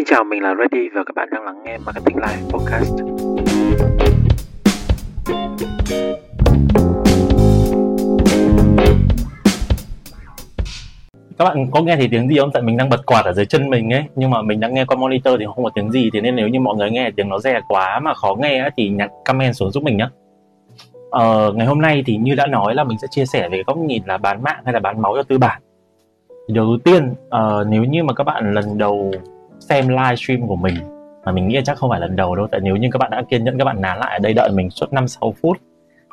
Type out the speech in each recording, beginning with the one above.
Xin chào, mình là Ready và các bạn đang lắng nghe Marketing Live Podcast. các bạn có nghe thấy tiếng gì không? Tại mình đang bật quạt ở dưới chân mình ấy nhưng mà mình đang nghe qua monitor thì không có tiếng gì thế nên nếu như mọi người nghe tiếng nó rè quá mà khó nghe ấy, thì nhặt comment xuống giúp mình nhé. Ờ, ngày hôm nay thì như đã nói là mình sẽ chia sẻ về góc nhìn là bán mạng hay là bán máu cho tư bản. Đầu tiên uh, nếu như mà các bạn lần đầu xem livestream của mình. Mà mình nghĩ chắc không phải lần đầu đâu tại nếu như các bạn đã kiên nhẫn các bạn nán lại ở đây đợi mình suốt 5 6 phút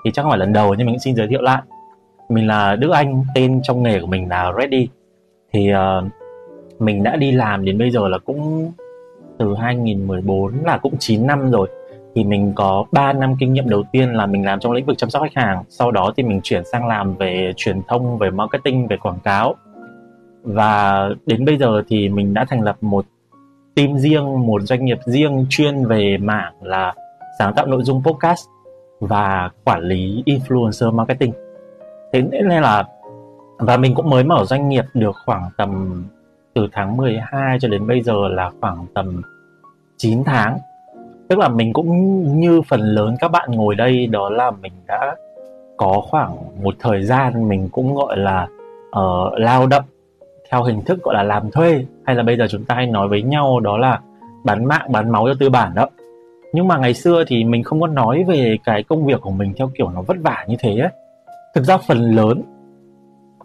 thì chắc không phải lần đầu nhưng mình xin giới thiệu lại. Mình là Đức Anh, tên trong nghề của mình là Ready thì uh, mình đã đi làm đến bây giờ là cũng từ 2014 là cũng 9 năm rồi. Thì mình có 3 năm kinh nghiệm đầu tiên là mình làm trong lĩnh vực chăm sóc khách hàng. Sau đó thì mình chuyển sang làm về truyền thông về marketing về quảng cáo. Và đến bây giờ thì mình đã thành lập một team riêng một doanh nghiệp riêng chuyên về mảng là sáng tạo nội dung podcast và quản lý influencer marketing. Thế nên là và mình cũng mới mở doanh nghiệp được khoảng tầm từ tháng 12 cho đến bây giờ là khoảng tầm 9 tháng. Tức là mình cũng như phần lớn các bạn ngồi đây đó là mình đã có khoảng một thời gian mình cũng gọi là uh, lao động theo hình thức, gọi là làm thuê, hay là bây giờ chúng ta hay nói với nhau đó là bán mạng, bán máu cho tư bản đó. Nhưng mà ngày xưa thì mình không có nói về cái công việc của mình theo kiểu nó vất vả như thế ấy. thực ra phần lớn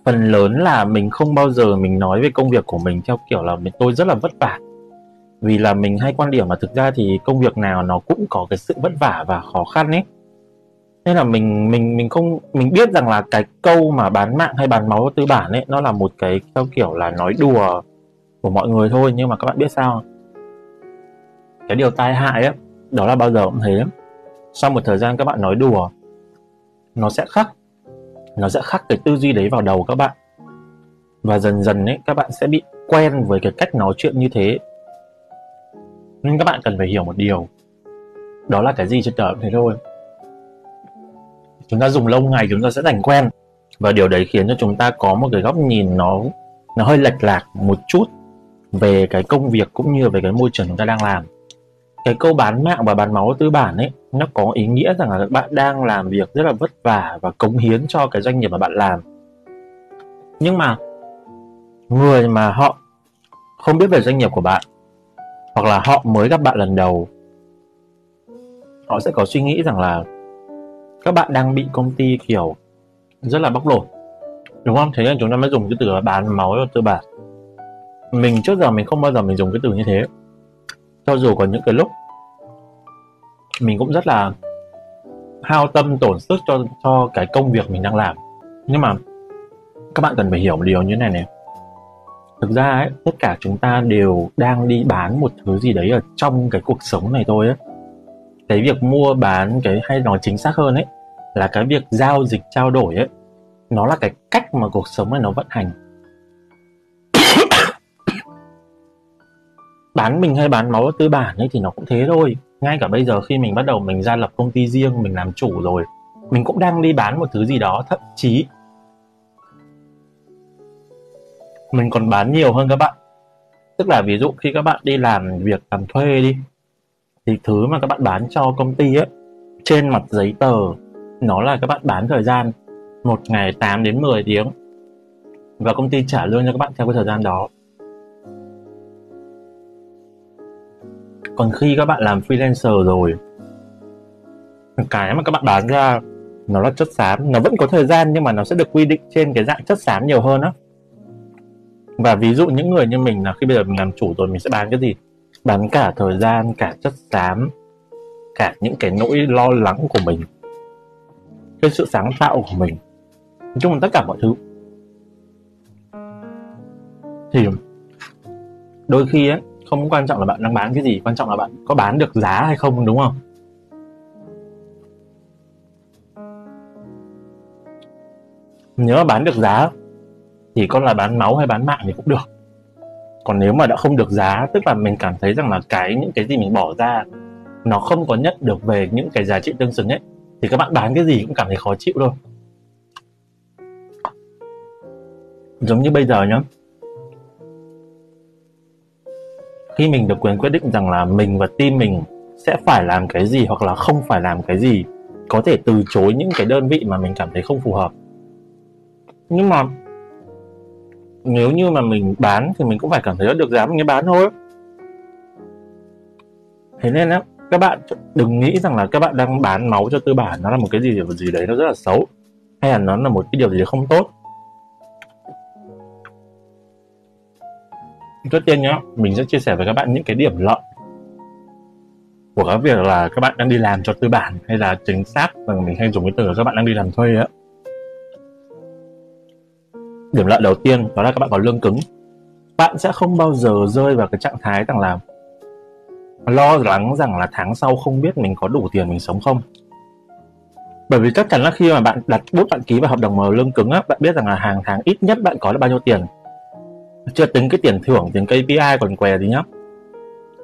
phần lớn là mình không bao giờ mình nói về công việc của mình theo kiểu là mình, tôi rất là vất vả. Vì là mình hay quan điểm mà thực ra thì công việc nào nó cũng có cái sự vất vả và khó khăn ấy nên là mình mình mình không, mình biết rằng là cái câu mà bán mạng hay bán máu tư bản ấy, nó là một cái theo kiểu là nói đùa của mọi người thôi, nhưng mà các bạn biết sao cái điều tai hại ấy, đó là bao giờ cũng thế. Sau một thời gian các bạn nói đùa, nó sẽ khắc nó sẽ khắc cái tư duy đấy vào đầu các bạn. Và dần dần ấy, các bạn sẽ bị quen với cái cách nói chuyện như thế. Nên các bạn cần phải hiểu một điều. Đó là cái gì trên đời cũng thế thôi chúng ta dùng lâu ngày, chúng ta sẽ thành quen. Và điều đấy khiến cho chúng ta có một cái góc nhìn nó nó hơi lệch lạc một chút về cái công việc cũng như về cái môi trường chúng ta đang làm. Cái câu bán mạng và bán máu tư bản ấy, nó có ý nghĩa rằng là bạn đang làm việc rất là vất vả và cống hiến cho cái doanh nghiệp mà bạn làm. Nhưng mà, người mà họ không biết về doanh nghiệp của bạn, hoặc là họ mới gặp bạn lần đầu, họ sẽ có suy nghĩ rằng là các bạn đang bị công ty kiểu rất là bóc lột. Đúng không? Thế nên chúng ta mới dùng cái từ là bán máu cho tư bản. Mình trước giờ mình không bao giờ mình dùng cái từ như thế. Cho dù có những cái lúc mình cũng rất là hao tâm tổn sức cho cho cái công việc mình đang làm. Nhưng mà các bạn cần phải hiểu một điều như thế này này. Thực ra ấy, tất cả chúng ta đều đang đi bán một thứ gì đấy ở trong cái cuộc sống này thôi ấy cái việc mua bán cái hay nói chính xác hơn ấy, là cái việc giao dịch, trao đổi ấy, nó là cái cách mà cuộc sống này nó vận hành. Bán mình hay bán máu tư bản ấy thì nó cũng thế thôi. Ngay cả bây giờ khi mình bắt đầu mình ra lập công ty riêng, mình làm chủ rồi, mình cũng đang đi bán một thứ gì đó, thậm chí mình còn bán nhiều hơn các bạn. Tức là ví dụ khi các bạn đi làm việc, làm thuê đi thì thứ mà các bạn bán cho công ty ấy, trên mặt giấy tờ, nó là các bạn bán thời gian một ngày 8 đến 10 tiếng. Và công ty trả lương cho các bạn theo cái thời gian đó. Còn khi các bạn làm freelancer rồi, cái mà các bạn bán ra, nó là chất xám. Nó vẫn có thời gian nhưng mà nó sẽ được quy định trên cái dạng chất xám nhiều hơn á. Và ví dụ những người như mình là khi bây giờ mình làm chủ rồi, mình sẽ bán cái gì? Bán cả thời gian, cả chất xám, cả những cái nỗi lo lắng của mình, cái sự sáng tạo của mình. Nói chung là tất cả mọi thứ. Thì đôi khi ấy không quan trọng là bạn đang bán cái gì, quan trọng là bạn có bán được giá hay không, đúng không? Nếu mà bán được giá thì con là bán máu hay bán mạng thì cũng được còn nếu mà đã không được giá, tức là mình cảm thấy rằng là cái những cái gì mình bỏ ra, nó không có nhất được về những cái giá trị tương xứng ấy, thì các bạn bán cái gì cũng cảm thấy khó chịu thôi. Giống như bây giờ nhá. Khi mình được quyền quyết định rằng là mình và team mình sẽ phải làm cái gì hoặc là không phải làm cái gì, có thể từ chối những cái đơn vị mà mình cảm thấy không phù hợp. Nhưng mà nếu như mà mình bán thì mình cũng phải cảm thấy được giá mình bán thôi. Thế nên á, các bạn đừng nghĩ rằng là các bạn đang bán máu cho tư bản, nó là một cái gì gì đấy nó rất là xấu, hay là nó là một cái điều gì không tốt. Trước tiên nhá, mình sẽ chia sẻ với các bạn những cái điểm lợi của cái việc là các bạn đang đi làm cho tư bản, hay là chính xác rằng mình hay dùng cái từ là các bạn đang đi làm thuê á điểm lợi đầu tiên đó là các bạn có lương cứng. Bạn sẽ không bao giờ rơi vào cái trạng thái rằng là lo lắng rằng là tháng sau không biết mình có đủ tiền mình sống không. Bởi vì chắc chắn là khi mà bạn đặt bút, bạn ký vào hợp đồng lương cứng á, bạn biết rằng là hàng tháng ít nhất bạn có là bao nhiêu tiền. Chưa tính cái tiền thưởng, tiền KPI còn què gì nhá.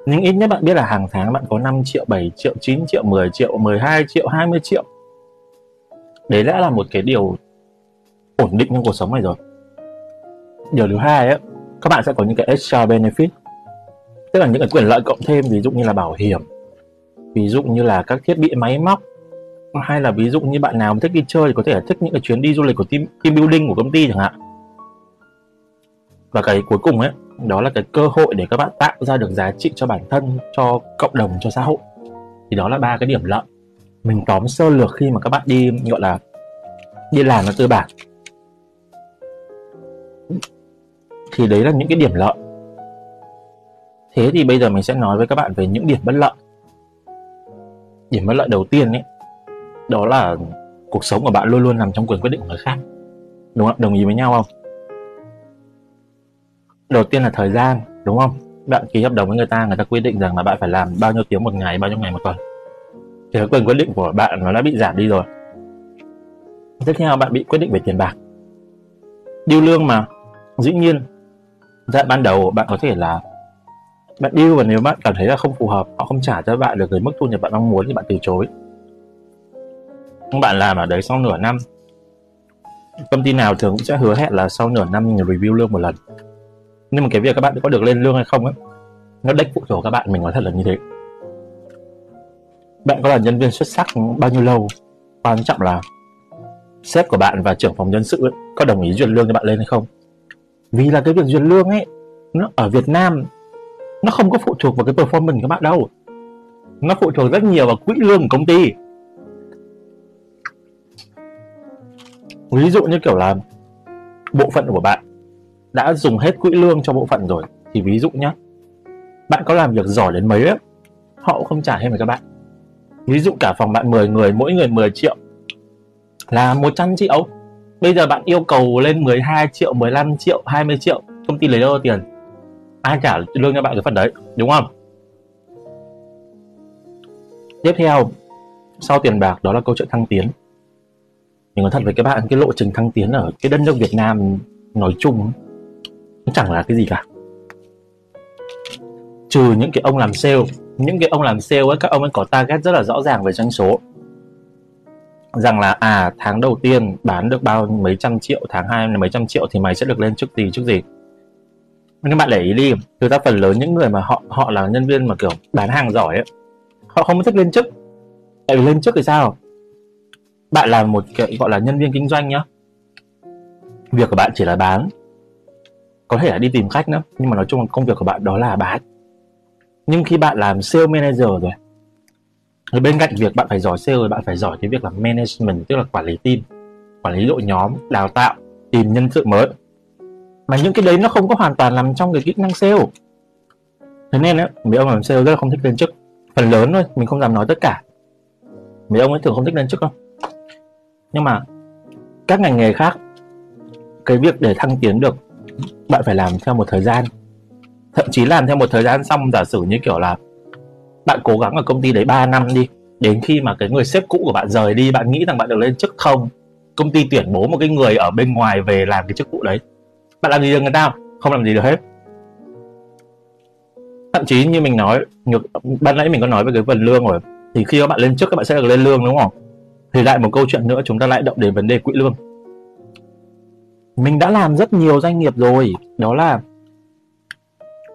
Nhưng ít nhất bạn biết là hàng tháng bạn có 5 triệu 7 triệu 9 triệu 10 triệu 12 triệu 20 triệu. Đấy đã là một cái điều ổn định trong cuộc sống này rồi điều thứ hai ấy các bạn sẽ có những cái extra benefit. Tức là những cái quyền lợi cộng thêm ví dụ như là bảo hiểm ví dụ như là các thiết bị máy móc hay là ví dụ như bạn nào thích đi chơi thì có thể là thích những cái chuyến đi du lịch của team, team building của công ty chẳng hạn. Và cái cuối cùng ấy đó là cái cơ hội để các bạn tạo ra được giá trị cho bản thân cho cộng đồng cho xã hội. Thì đó là ba cái điểm lợi. Mình tóm sơ lược khi mà các bạn đi gọi là đi làm ở tư bản. Thì đấy là những cái điểm lợi. Thế thì bây giờ mình sẽ nói với các bạn về những điểm bất lợi. Điểm bất lợi đầu tiên ấy, đó là cuộc sống của bạn luôn luôn nằm trong quyền quyết định của người khác. Đúng không? Đồng ý với nhau không? Đầu tiên là thời gian, đúng không? Bạn ký hợp đồng với người ta người ta quy định rằng là bạn phải làm bao nhiêu tiếng một ngày, bao nhiêu ngày một tuần. Thì cái quyền quyết định của bạn nó đã bị giảm đi rồi. Tiếp theo bạn bị quyết định về tiền bạc. Điêu lương mà. Dĩ nhiên giai ban đầu bạn có thể là bạn yêu và nếu bạn cảm thấy là không phù hợp họ không trả cho bạn được cái mức thu nhập bạn mong muốn thì bạn từ chối. Bạn làm ở đấy sau nửa năm công ty nào thường cũng sẽ hứa hẹn là sau nửa năm review lương một lần. Nhưng mà cái việc các bạn có được lên lương hay không ấy nó đếch phụ thuộc các bạn mình nói thật là như thế. Bạn có là nhân viên xuất sắc bao nhiêu lâu? Quan trọng là sếp của bạn và trưởng phòng nhân sự ấy, có đồng ý duyệt lương cho bạn lên hay không? Vì là cái việc duyệt lương ấy nó ở Việt Nam nó không có phụ thuộc vào cái performance các bạn đâu. Nó phụ thuộc rất nhiều vào quỹ lương của công ty. Ví dụ như kiểu là bộ phận của bạn đã dùng hết quỹ lương cho bộ phận rồi thì ví dụ nhé bạn có làm việc giỏi đến mấy ấy, họ cũng không trả thêm cho các bạn. Ví dụ cả phòng bạn 10 người mỗi người 10 triệu là 100 triệu bây giờ bạn yêu cầu lên 12 triệu 15 triệu 20 triệu công ty lấy đâu tiền? Ai trả lương cho bạn cái phần đấy, đúng không? Tiếp theo, sau tiền bạc đó là câu chuyện thăng tiến. Mình nói thật với các bạn, cái lộ trình thăng tiến ở cái đất nước Việt Nam nói chung nó chẳng là cái gì cả. Trừ những cái ông làm sale, những cái ông làm sale ấy, các ông ấy có target rất là rõ ràng về doanh số rằng là à tháng đầu tiên bán được bao mấy trăm triệu, tháng hai là mấy trăm triệu thì mày sẽ được lên chức gì chức gì? Nhưng bạn để ý đi thực ra phần lớn những người mà họ họ là nhân viên mà kiểu bán hàng giỏi ấy, họ không thích lên chức tại vì lên chức thì sao? Bạn là một cái gọi là nhân viên kinh doanh nhá. Việc của bạn chỉ là bán. Có thể là đi tìm khách nữa, nhưng mà nói chung là công việc của bạn đó là bán. Nhưng khi bạn làm sale manager rồi bên cạnh việc bạn phải giỏi sale bạn phải giỏi cái việc là management tức là quản lý team quản lý đội nhóm đào tạo tìm nhân sự mới. Mà những cái đấy nó không có hoàn toàn nằm trong cái kỹ năng sale. Thế nên ấy, mấy ông làm sale rất là không thích lên chức. Phần lớn thôi mình không dám nói tất cả. Mấy ông ấy thường không thích lên chức đâu. Nhưng mà các ngành nghề khác cái việc để thăng tiến được bạn phải làm theo một thời gian. Thậm chí làm theo một thời gian xong giả sử như kiểu là bạn cố gắng ở công ty đấy 3 năm đi. Đến khi mà cái người sếp cũ của bạn rời đi, bạn nghĩ rằng bạn được lên chức không? Công ty tuyển bố một cái người ở bên ngoài về làm cái chức vụ đấy. Bạn làm gì được người ta? Không làm gì được hết. Thậm chí như mình nói, ngược, ban nãy mình có nói về cái phần lương rồi. Thì khi các bạn lên chức, các bạn sẽ được lên lương đúng không? Thì lại một câu chuyện nữa, chúng ta lại động đến vấn đề quỹ lương. Mình đã làm rất nhiều doanh nghiệp rồi. Đó là,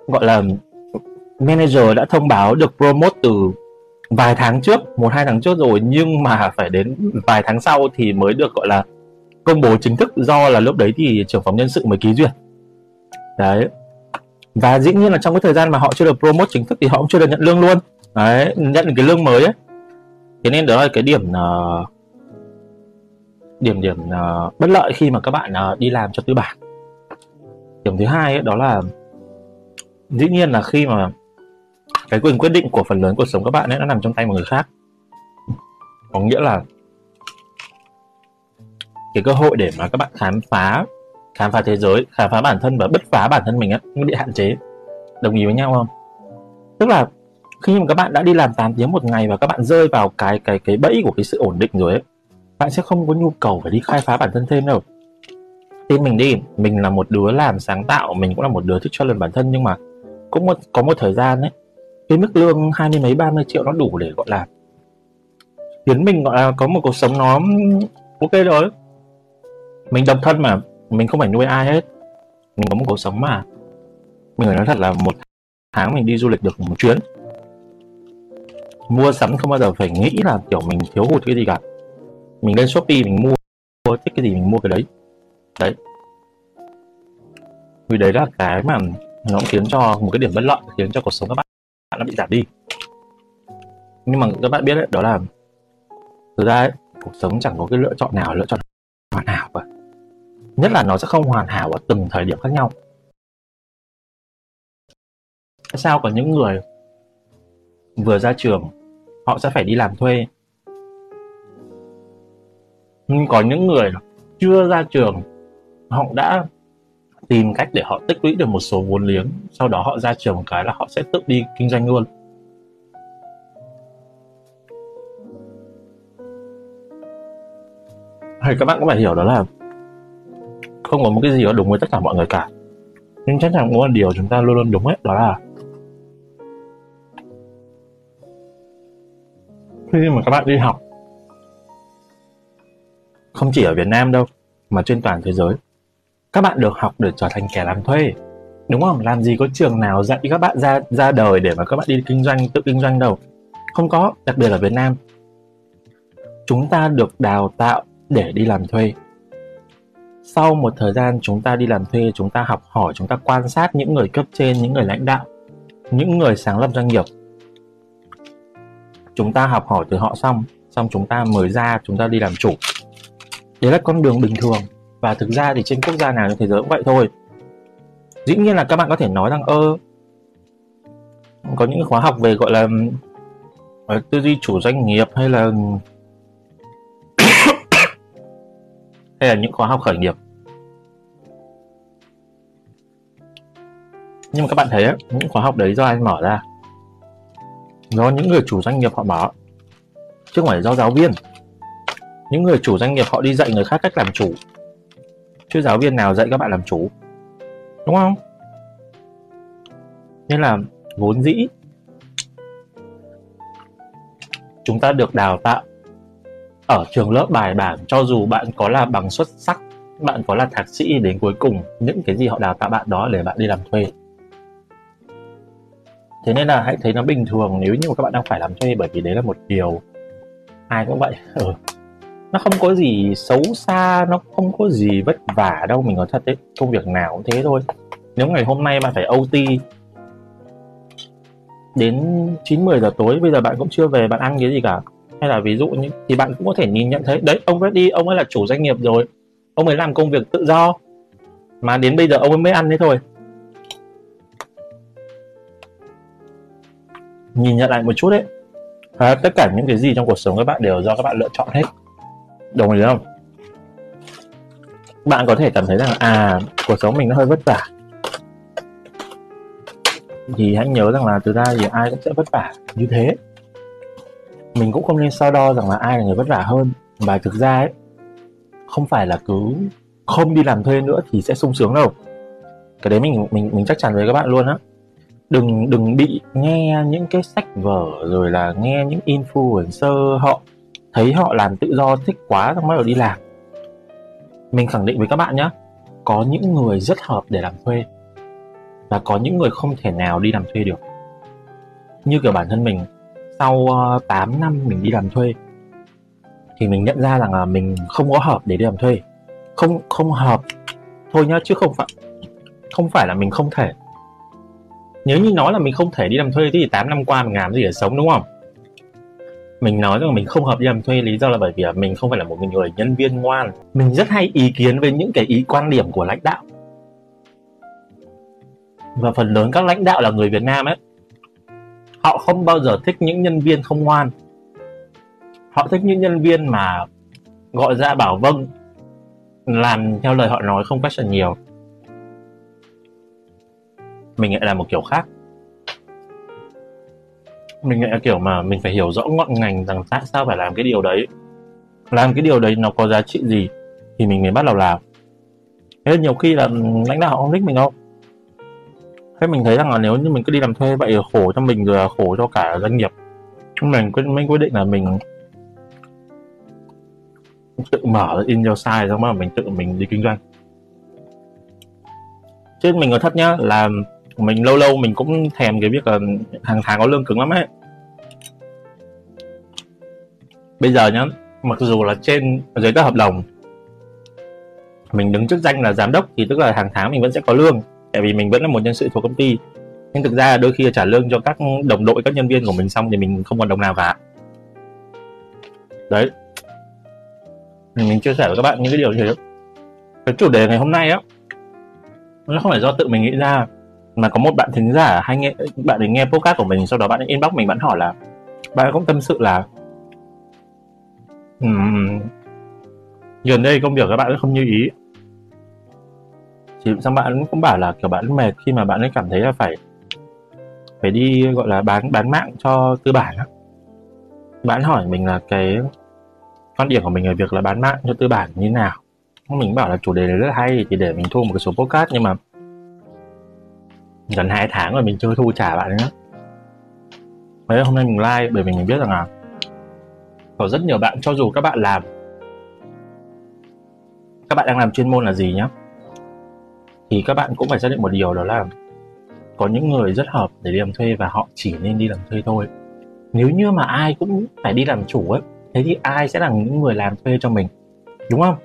gọi là manager đã thông báo được promote từ vài tháng trước một hai tháng trước rồi nhưng mà phải đến vài tháng sau thì mới được gọi là công bố chính thức do là lúc đấy thì trưởng phòng nhân sự mới ký duyệt. Đấy. Và dĩ nhiên là trong cái thời gian mà họ chưa được promote chính thức thì họ cũng chưa được nhận lương luôn. Đấy nhận được cái lương mới ấy. Thế nên đó là cái điểm uh, điểm điểm uh, bất lợi khi mà các bạn uh, đi làm cho tư bản. Điểm thứ hai ấy, đó là dĩ nhiên là khi mà cái quyền quyết định của phần lớn cuộc sống các bạn ấy nó nằm trong tay một người khác. Có nghĩa là cái cơ hội để mà các bạn khám phá khám phá thế giới khám phá bản thân và bứt phá bản thân mình á nó bị hạn chế. Đồng ý với nhau không? Tức là khi mà các bạn đã đi làm 8 tiếng một ngày và các bạn rơi vào cái cái cái bẫy của cái sự ổn định rồi ấy bạn sẽ không có nhu cầu phải đi khai phá bản thân thêm đâu. Tin mình đi mình là một đứa làm sáng tạo mình cũng là một đứa thích cho lần bản thân nhưng mà cũng một, có một thời gian ấy cái mức lương hai mươi mấy, ba mươi triệu nó đủ để, gọi là, khiến mình, gọi là, có một cuộc sống nó ok rồi. Mình độc thân mà, mình không phải nuôi ai hết. Mình có một cuộc sống mà. Mình phải nói thật là một tháng mình đi du lịch được một chuyến. Mua sắm không bao giờ phải nghĩ là, kiểu, mình thiếu hụt cái gì cả. Mình lên shopee mình mua thích cái gì mình mua cái đấy. Đấy. Vì đấy là cái mà nó cũng khiến cho, một cái điểm bất lợi, khiến cho cuộc sống các bạn nó bị giảm đi. Nhưng mà các bạn biết đấy đó là thực ra ấy, cuộc sống chẳng có cái lựa chọn nào lựa chọn hoàn hảo cả. Nhất là nó sẽ không hoàn hảo ở từng thời điểm khác nhau. Tại sao có những người vừa ra trường họ sẽ phải đi làm thuê? Nhưng có những người chưa ra trường họ đã tìm cách để họ tích lũy được một số vốn liếng, sau đó họ ra trường một cái là họ sẽ tự đi kinh doanh luôn. Hay các bạn cũng phải hiểu đó là không có một cái gì đó đúng với tất cả mọi người cả. Nhưng chắc chắn có một điều chúng ta luôn luôn đúng hết đó là khi mà các bạn đi học, không chỉ ở Việt Nam đâu, mà trên toàn thế giới các bạn được học để trở thành kẻ làm thuê. Đúng không? Làm gì có trường nào dạy các bạn ra ra đời để mà các bạn đi kinh doanh, tự kinh doanh đâu. Không có, đặc biệt là Việt Nam. Chúng ta được đào tạo để đi làm thuê. Sau một thời gian chúng ta đi làm thuê, chúng ta học hỏi, chúng ta quan sát những người cấp trên, những người lãnh đạo, những người sáng lập doanh nghiệp. Chúng ta học hỏi từ họ xong xong chúng ta mới ra, chúng ta đi làm chủ. Đấy là con đường bình thường và thực ra thì trên quốc gia nào trên thế giới cũng vậy thôi. Dĩ nhiên là các bạn có thể nói rằng ơ có những khóa học về gọi là ờ, tư duy chủ doanh nghiệp hay là hay là những khóa học khởi nghiệp. Nhưng mà các bạn thấy ấy, những khóa học đấy do ai mở ra? Do những người chủ doanh nghiệp họ mở chứ không phải do giáo viên. Những người chủ doanh nghiệp họ đi dạy người khác cách làm chủ chứ giáo viên nào dạy các bạn làm chủ. Đúng không? Nên là vốn dĩ chúng ta được đào tạo ở trường lớp bài bản, cho dù bạn có là bằng xuất sắc, bạn có là thạc sĩ, đến cuối cùng những cái gì họ đào tạo bạn đó để bạn đi làm thuê. Thế nên là hãy thấy nó bình thường, nếu như mà các bạn đang phải làm thuê, bởi vì đấy là một điều ai cũng vậy. Ừ nó không có gì xấu xa nó không có gì vất vả đâu mình nói thật đấy. Công việc nào cũng thế thôi. Nếu ngày hôm nay bạn phải OT đến 9 10 giờ tối bây giờ bạn cũng chưa về bạn ăn cái gì cả. Hay là ví dụ như thì bạn cũng có thể nhìn nhận thấy đấy ông Reddy ông ấy là chủ doanh nghiệp rồi. Ông ấy làm công việc tự do. Mà đến bây giờ ông ấy mới ăn thế thôi. Nhìn nhận lại một chút đấy. À, tất cả những cái gì trong cuộc sống các bạn đều do các bạn lựa chọn hết đồng ý không? Bạn có thể cảm thấy rằng à cuộc sống mình nó hơi vất vả. Thì hãy nhớ rằng là từ ra thì ai cũng sẽ vất vả như thế. Mình cũng không nên so đo rằng là ai là người vất vả hơn. Và thực ra ấy, không phải là cứ không đi làm thuê nữa thì sẽ sung sướng đâu. Cái đấy mình mình mình chắc chắn với các bạn luôn á. Đừng đừng bị nghe những cái sách vở rồi là nghe những influencer họ thấy họ làm tự do, thích quá, xong bắt đầu đi làm. Mình khẳng định với các bạn nhé có những người rất hợp để làm thuê và có những người không thể nào đi làm thuê được. Như kiểu bản thân mình, sau ờ, 8 năm mình đi làm thuê thì mình nhận ra rằng là mình không có hợp để đi làm thuê. Không không hợp thôi nhá, chứ không phải không phải là mình không thể. Nếu như nói là mình không thể đi làm thuê thì 8 năm qua mình làm gì để sống, đúng không? Mình nói rằng mình không hợp đi làm thuê lý do là bởi vì mình không phải là một người nhân viên ngoan. Mình rất hay ý kiến với những cái ý quan điểm của lãnh đạo. Và phần lớn các lãnh đạo là người Việt Nam ấy, họ không bao giờ thích những nhân viên không ngoan. Họ thích những nhân viên mà gọi ra bảo vâng làm theo lời họ nói không question nhiều. Mình lại là một kiểu khác mình lại là kiểu mà mình phải hiểu rõ ngọn ngành rằng tại sao phải làm cái điều đấy. Làm cái điều đấy nó có giá trị gì thì mình mới bắt đầu làm. Thế nhiều khi là ừ, lãnh đạo không thích mình không thế mình thấy rằng là nếu như mình cứ đi làm thuê vậy khổ cho mình rồi khổ cho cả doanh nghiệp. Mình quyết mình quyết định là mình tự mở in your size, xong mà mình tự mình đi kinh doanh. Chứ mình nói thật nhá, là mình lâu lâu mình cũng thèm cái việc là hàng tháng có lương cứng lắm ấy. Bây giờ nhá, mặc dù là trên giấy tờ hợp đồng, mình đứng chức danh là giám đốc thì tức là hàng tháng mình vẫn sẽ có lương, tại vì mình vẫn là một nhân sự thuộc công ty. Nhưng thực ra đôi khi là trả lương cho các đồng đội, các nhân viên của mình xong thì mình không còn đồng nào cả. Đấy. Mình chia sẻ với các bạn những cái điều như thế. Cái chủ đề ngày hôm nay á, nó không phải do tự mình nghĩ ra mà có một bạn thính giả hay nghe bạn ấy nghe podcast của mình sau đó bạn ấy inbox mình bạn hỏi là bạn cũng tâm sự là um, gần đây công việc các bạn không như ý. Thì xong bạn cũng bảo là kiểu bạn mệt khi mà bạn ấy cảm thấy là phải phải đi gọi là bán bán mạng cho tư bản á. Bạn hỏi mình là cái quan điểm của mình về việc là bán mạng cho tư bản như nào. Mình bảo là chủ đề này rất hay thì để mình thu một cái số podcast nhưng mà gần 2 tháng rồi mình chưa thu trả bạn nữa. Mấy hôm nay mình like bởi vì mình biết rằng là có rất nhiều bạn, cho dù các bạn làm, các bạn đang làm chuyên môn là gì nhá, thì các bạn cũng phải xác định một điều đó là có những người rất hợp để đi làm thuê và họ chỉ nên đi làm thuê thôi. Nếu như mà ai cũng phải đi làm chủ ấy, thế thì ai sẽ là những người làm thuê cho mình? Đúng không?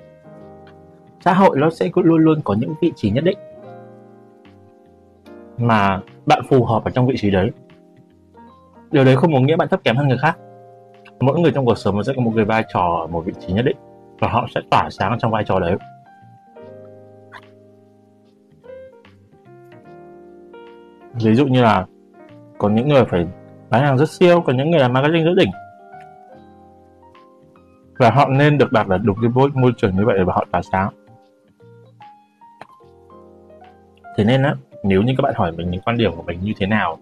Xã hội nó sẽ luôn luôn có những vị trí nhất định mà bạn phù hợp ở trong vị trí đấy. Điều đấy không có nghĩa bạn thấp kém hơn người khác. Mỗi người trong cuộc sống sẽ có một cái vai trò ở một vị trí nhất định và họ sẽ tỏa sáng trong vai trò đấy. Ví dụ như là có những người phải bán hàng rất siêu có những người làm marketing rất đỉnh. Và họ nên được đặt ở đúng cái môi, môi trường như vậy và họ tỏa sáng. Thế nên á nếu như các bạn hỏi mình những quan điểm của mình như thế nào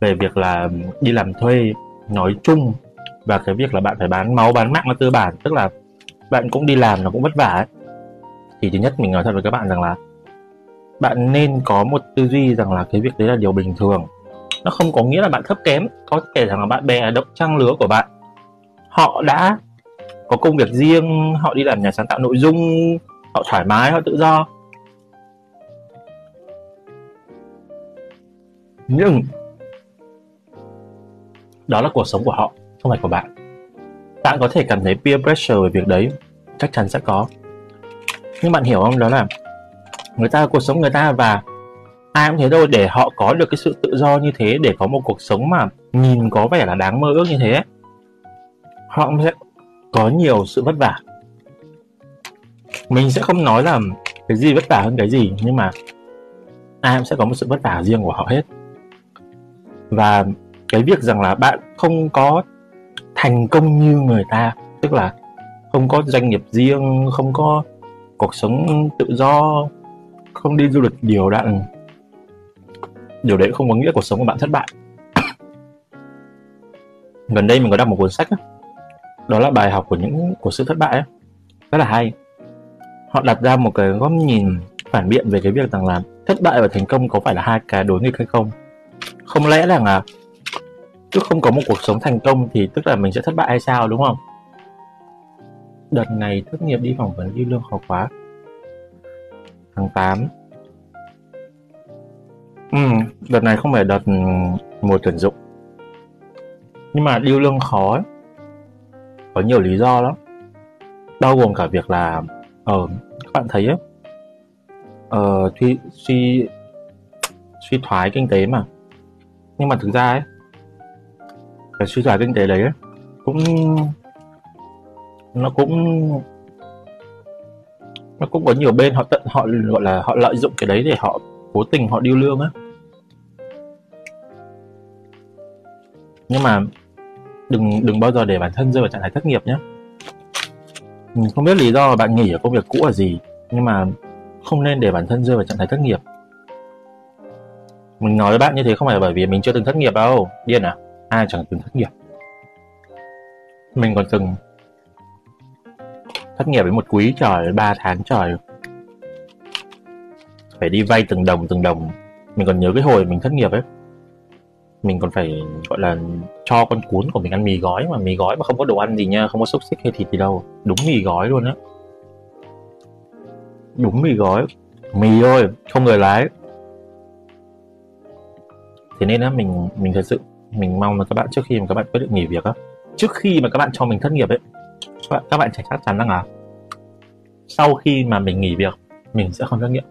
về việc là đi làm thuê nói chung và cái việc là bạn phải bán máu, bán mạng là tư bản, tức là bạn cũng đi làm nó cũng vất vả ấy. thì thứ nhất mình nói thật với các bạn rằng là bạn nên có một tư duy rằng là cái việc đấy là điều bình thường nó không có nghĩa là bạn thấp kém, có thể rằng là bạn bè động trang lứa của bạn, họ đã có công việc riêng, họ đi làm nhà sáng tạo nội dung, họ thoải mái, họ tự do nhưng đó là cuộc sống của họ, không phải của bạn. Bạn có thể cảm thấy peer pressure về việc đấy, chắc chắn sẽ có. Nhưng bạn hiểu không? Đó là người ta, cuộc sống người ta và ai cũng thế thôi, để họ có được cái sự tự do như thế, để có một cuộc sống mà nhìn có vẻ là đáng mơ ước như thế, họ cũng sẽ có nhiều sự vất vả. Mình sẽ không nói là cái gì vất vả hơn cái gì, nhưng mà ai cũng sẽ có một sự vất vả riêng của họ hết và cái việc rằng là bạn không có thành công như người ta tức là không có doanh nghiệp riêng không có cuộc sống tự do không đi du lịch điều đặn điều đấy không có nghĩa cuộc sống của bạn thất bại gần đây mình có đọc một cuốn sách đó, đó là bài học của những của sự thất bại ấy. rất là hay họ đặt ra một cái góc nhìn phản biện về cái việc rằng là thất bại và thành công có phải là hai cái đối nghịch hay không không lẽ là là cứ không có một cuộc sống thành công thì tức là mình sẽ thất bại hay sao đúng không? Đợt này thất nghiệp đi phỏng vấn đi lương khó quá. Tháng 8 ừ, đợt này không phải đợt ừ, mùa tuyển dụng. Nhưng mà điêu lương khó ấy. có nhiều lý do lắm. Bao gồm cả việc là ờ các bạn thấy ấy, ờ, uh, suy suy suy thoái kinh tế mà nhưng mà thực ra ấy cái suy thoái kinh tế đấy ấy, cũng nó cũng nó cũng có nhiều bên họ tận họ gọi là họ lợi dụng cái đấy để họ cố tình họ điêu lương á. Nhưng mà đừng đừng bao giờ để bản thân rơi vào trạng thái thất nghiệp nhé. Mình không biết lý do bạn nghỉ ở công việc cũ là gì nhưng mà không nên để bản thân rơi vào trạng thái thất nghiệp mình nói với bạn như thế không phải bởi vì mình chưa từng thất nghiệp đâu. Điên à? Ai chẳng từng thất nghiệp? Mình còn từng thất nghiệp với một quý trời, ba tháng trời. Phải đi vay từng đồng từng đồng. Mình còn nhớ cái hồi mình thất nghiệp ấy. Mình còn phải, gọi là, cho con cuốn của mình ăn mì gói mà. Mì gói mà không có đồ ăn gì nha, không có xúc xích hay thịt gì đâu. Đúng mì gói luôn á. Đúng mì gói. Mì thôi, không người lái thế nên á mình mình thật sự mình mong là các bạn trước khi mà các bạn quyết định nghỉ việc á trước khi mà các bạn cho mình thất nghiệp ấy các bạn, các bạn phải chắc chắn rằng là sau khi mà mình nghỉ việc mình sẽ không thất nghiệp.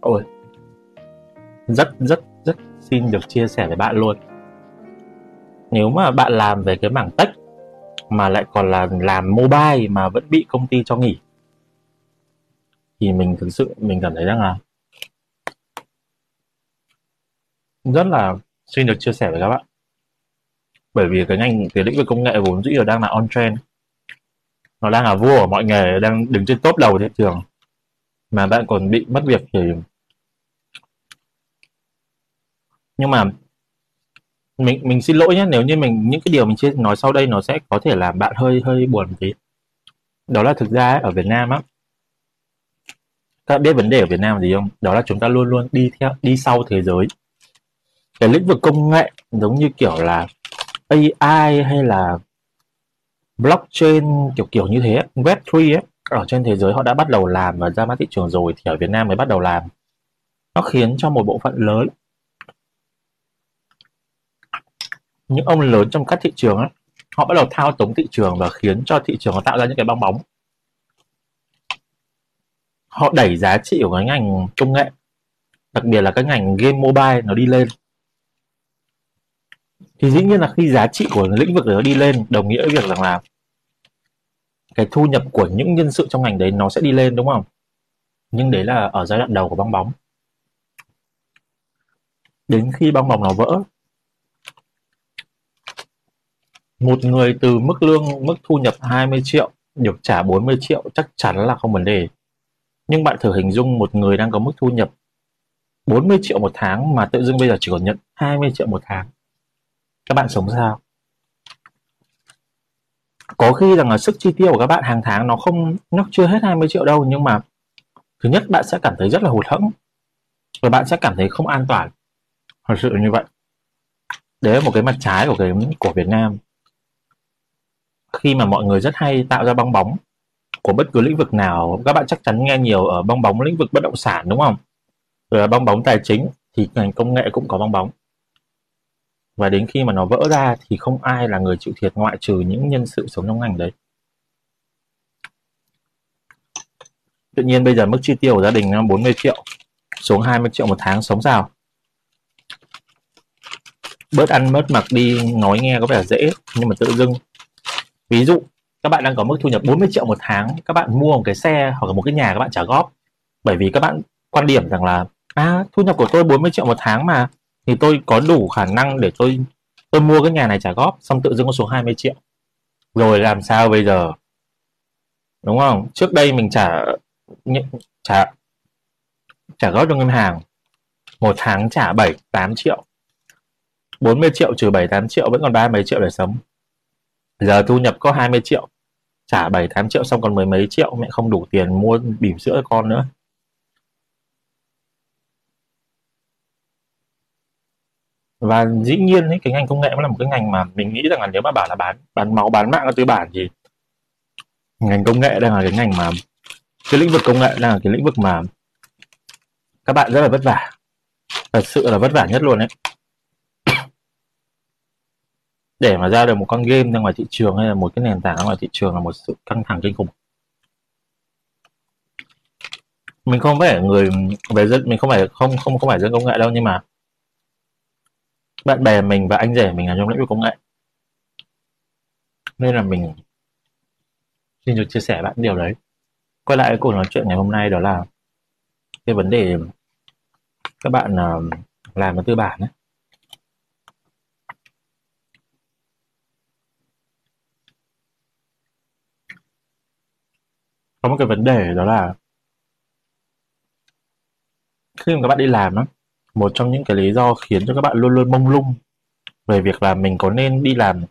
Ôi rất rất rất xin được chia sẻ với bạn luôn. Nếu mà bạn làm về cái mảng tech mà lại còn là làm mobile mà vẫn bị công ty cho nghỉ thì mình thực sự mình cảm thấy rằng là rất là xin được chia sẻ với các bạn. Bởi vì cái ngành cái lĩnh vực công nghệ vốn dĩ là đang là on trend. Nó đang là vua ở mọi nghề đang đứng trên top đầu thị trường. Mà bạn còn bị mất việc thì nhưng mà mình mình xin lỗi nhé nếu như mình những cái điều mình chia nói sau đây nó sẽ có thể làm bạn hơi hơi buồn một tí. Đó là thực ra ấy, ở Việt Nam á. Các bạn biết vấn đề ở Việt Nam là gì không? Đó là chúng ta luôn luôn đi theo đi sau thế giới cái lĩnh vực công nghệ giống như kiểu là AI hay là blockchain kiểu kiểu như thế Web3 ấy ở trên thế giới họ đã bắt đầu làm và ra mắt thị trường rồi thì ở Việt Nam mới bắt đầu làm. Nó khiến cho một bộ phận lớn những ông lớn trong các thị trường ấy, họ bắt đầu thao túng thị trường và khiến cho thị trường nó tạo ra những cái bong bóng. Họ đẩy giá trị của cái ngành công nghệ đặc biệt là các ngành game mobile nó đi lên thì dĩ nhiên là khi giá trị của lĩnh vực đó đi lên, đồng nghĩa với việc rằng là cái thu nhập của những nhân sự trong ngành đấy nó sẽ đi lên, đúng không? Nhưng đấy là ở giai đoạn đầu của bong bóng. Đến khi bong bóng nó vỡ, một người từ mức lương, mức thu nhập 20 triệu được trả 40 triệu chắc chắn là không vấn đề. Nhưng bạn thử hình dung một người đang có mức thu nhập 40 triệu một tháng mà tự dưng bây giờ chỉ còn nhận 20 triệu một tháng các bạn sống sao? Có khi rằng là sức chi tiêu của các bạn hàng tháng nó không, nó chưa hết 20 triệu đâu, nhưng mà thứ nhất bạn sẽ cảm thấy rất là hụt hẫng và bạn sẽ cảm thấy không an toàn. Thật sự như vậy. Đấy là một cái mặt trái của cái, của Việt Nam. Khi mà mọi người rất hay tạo ra bong bóng của bất cứ lĩnh vực nào, các bạn chắc chắn nghe nhiều ở bong bóng lĩnh vực bất động sản, đúng không? Rồi là bong bóng tài chính, thì ngành công nghệ cũng có bong bóng và đến khi mà nó vỡ ra thì không ai là người chịu thiệt ngoại trừ những nhân sự sống trong ngành đấy. Tự nhiên bây giờ mức chi tiêu của gia đình 40 triệu, xuống 20 triệu một tháng sống sao? Bớt ăn bớt mặc đi, nói nghe có vẻ dễ, nhưng mà tự dưng. Ví dụ, các bạn đang có mức thu nhập 40 triệu một tháng, các bạn mua một cái xe hoặc là một cái nhà các bạn trả góp. Bởi vì các bạn quan điểm rằng là à thu nhập của tôi 40 triệu một tháng mà thì tôi có đủ khả năng để tôi tôi mua cái nhà này trả góp, xong tự dưng có số 20 triệu. Rồi làm sao bây giờ? Đúng không? Trước đây mình trả trả trả góp cho ngân hàng, một tháng trả 7 8 triệu. 40 triệu trừ 7 8 triệu, vẫn còn ba mấy triệu để sống. Giờ thu nhập có 20 triệu, trả 7 8 triệu, xong còn mười mấy triệu, mẹ không đủ tiền mua bỉm sữa cho con nữa. Và dĩ nhiên ấy, cái ngành công nghệ cũng là một cái ngành mà mình nghĩ rằng là nếu mà bảo là bán bán máu bán mạng ở tư bản thì ngành công nghệ đang là cái ngành mà cái lĩnh vực công nghệ đang là cái lĩnh vực mà các bạn rất là vất vả. Thật sự là vất vả nhất luôn đấy để mà ra được một con game ra ngoài thị trường hay là một cái nền tảng ra ngoài thị trường là một sự căng thẳng kinh khủng. Mình không phải người về dân mình không phải không không không phải dân công nghệ đâu nhưng mà bạn bè mình và anh rể mình là trong lĩnh vực công nghệ. Nên là mình xin được chia sẻ bạn điều đấy. Quay lại cuộc nói chuyện ngày hôm nay đó là cái vấn đề các bạn ờ, làm ở tư bản ấy. Có một cái vấn đề đó là khi mà các bạn đi làm á một trong những cái lý do khiến cho các bạn luôn luôn mông lung về việc là mình có nên đi làm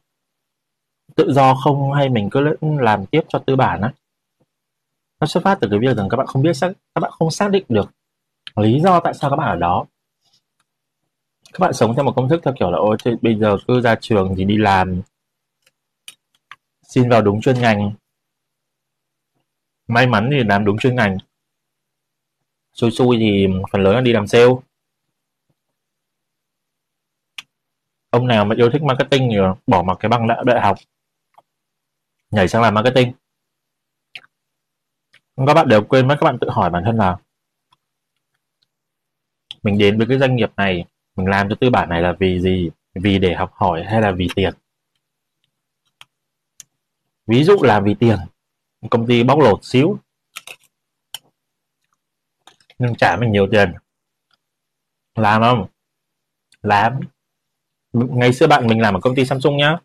tự do không hay mình cứ làm tiếp cho tư bản á. Nó xuất phát từ cái việc rằng các bạn không biết xác, các bạn không xác định được lý do tại sao các bạn ở đó. Các bạn sống theo một công thức theo kiểu là, ôi, thế bây giờ cứ ra trường thì đi làm. Xin vào đúng chuyên ngành. May mắn thì làm đúng chuyên ngành. Xui xui thì phần lớn là đi làm sale. Ông nào mà yêu thích marketing thì bỏ mặc cái bằng đại, đại học. Nhảy sang làm marketing. Các bạn đều quên mất các bạn tự hỏi bản thân là mình đến với cái doanh nghiệp này mình làm cho tư bản này là vì gì? Vì để học hỏi hay là vì tiền? Ví dụ là vì tiền. Công ty bóc lột xíu. Nhưng trả mình nhiều tiền. Làm không? Làm ngày xưa bạn mình làm ở công ty Samsung nhá.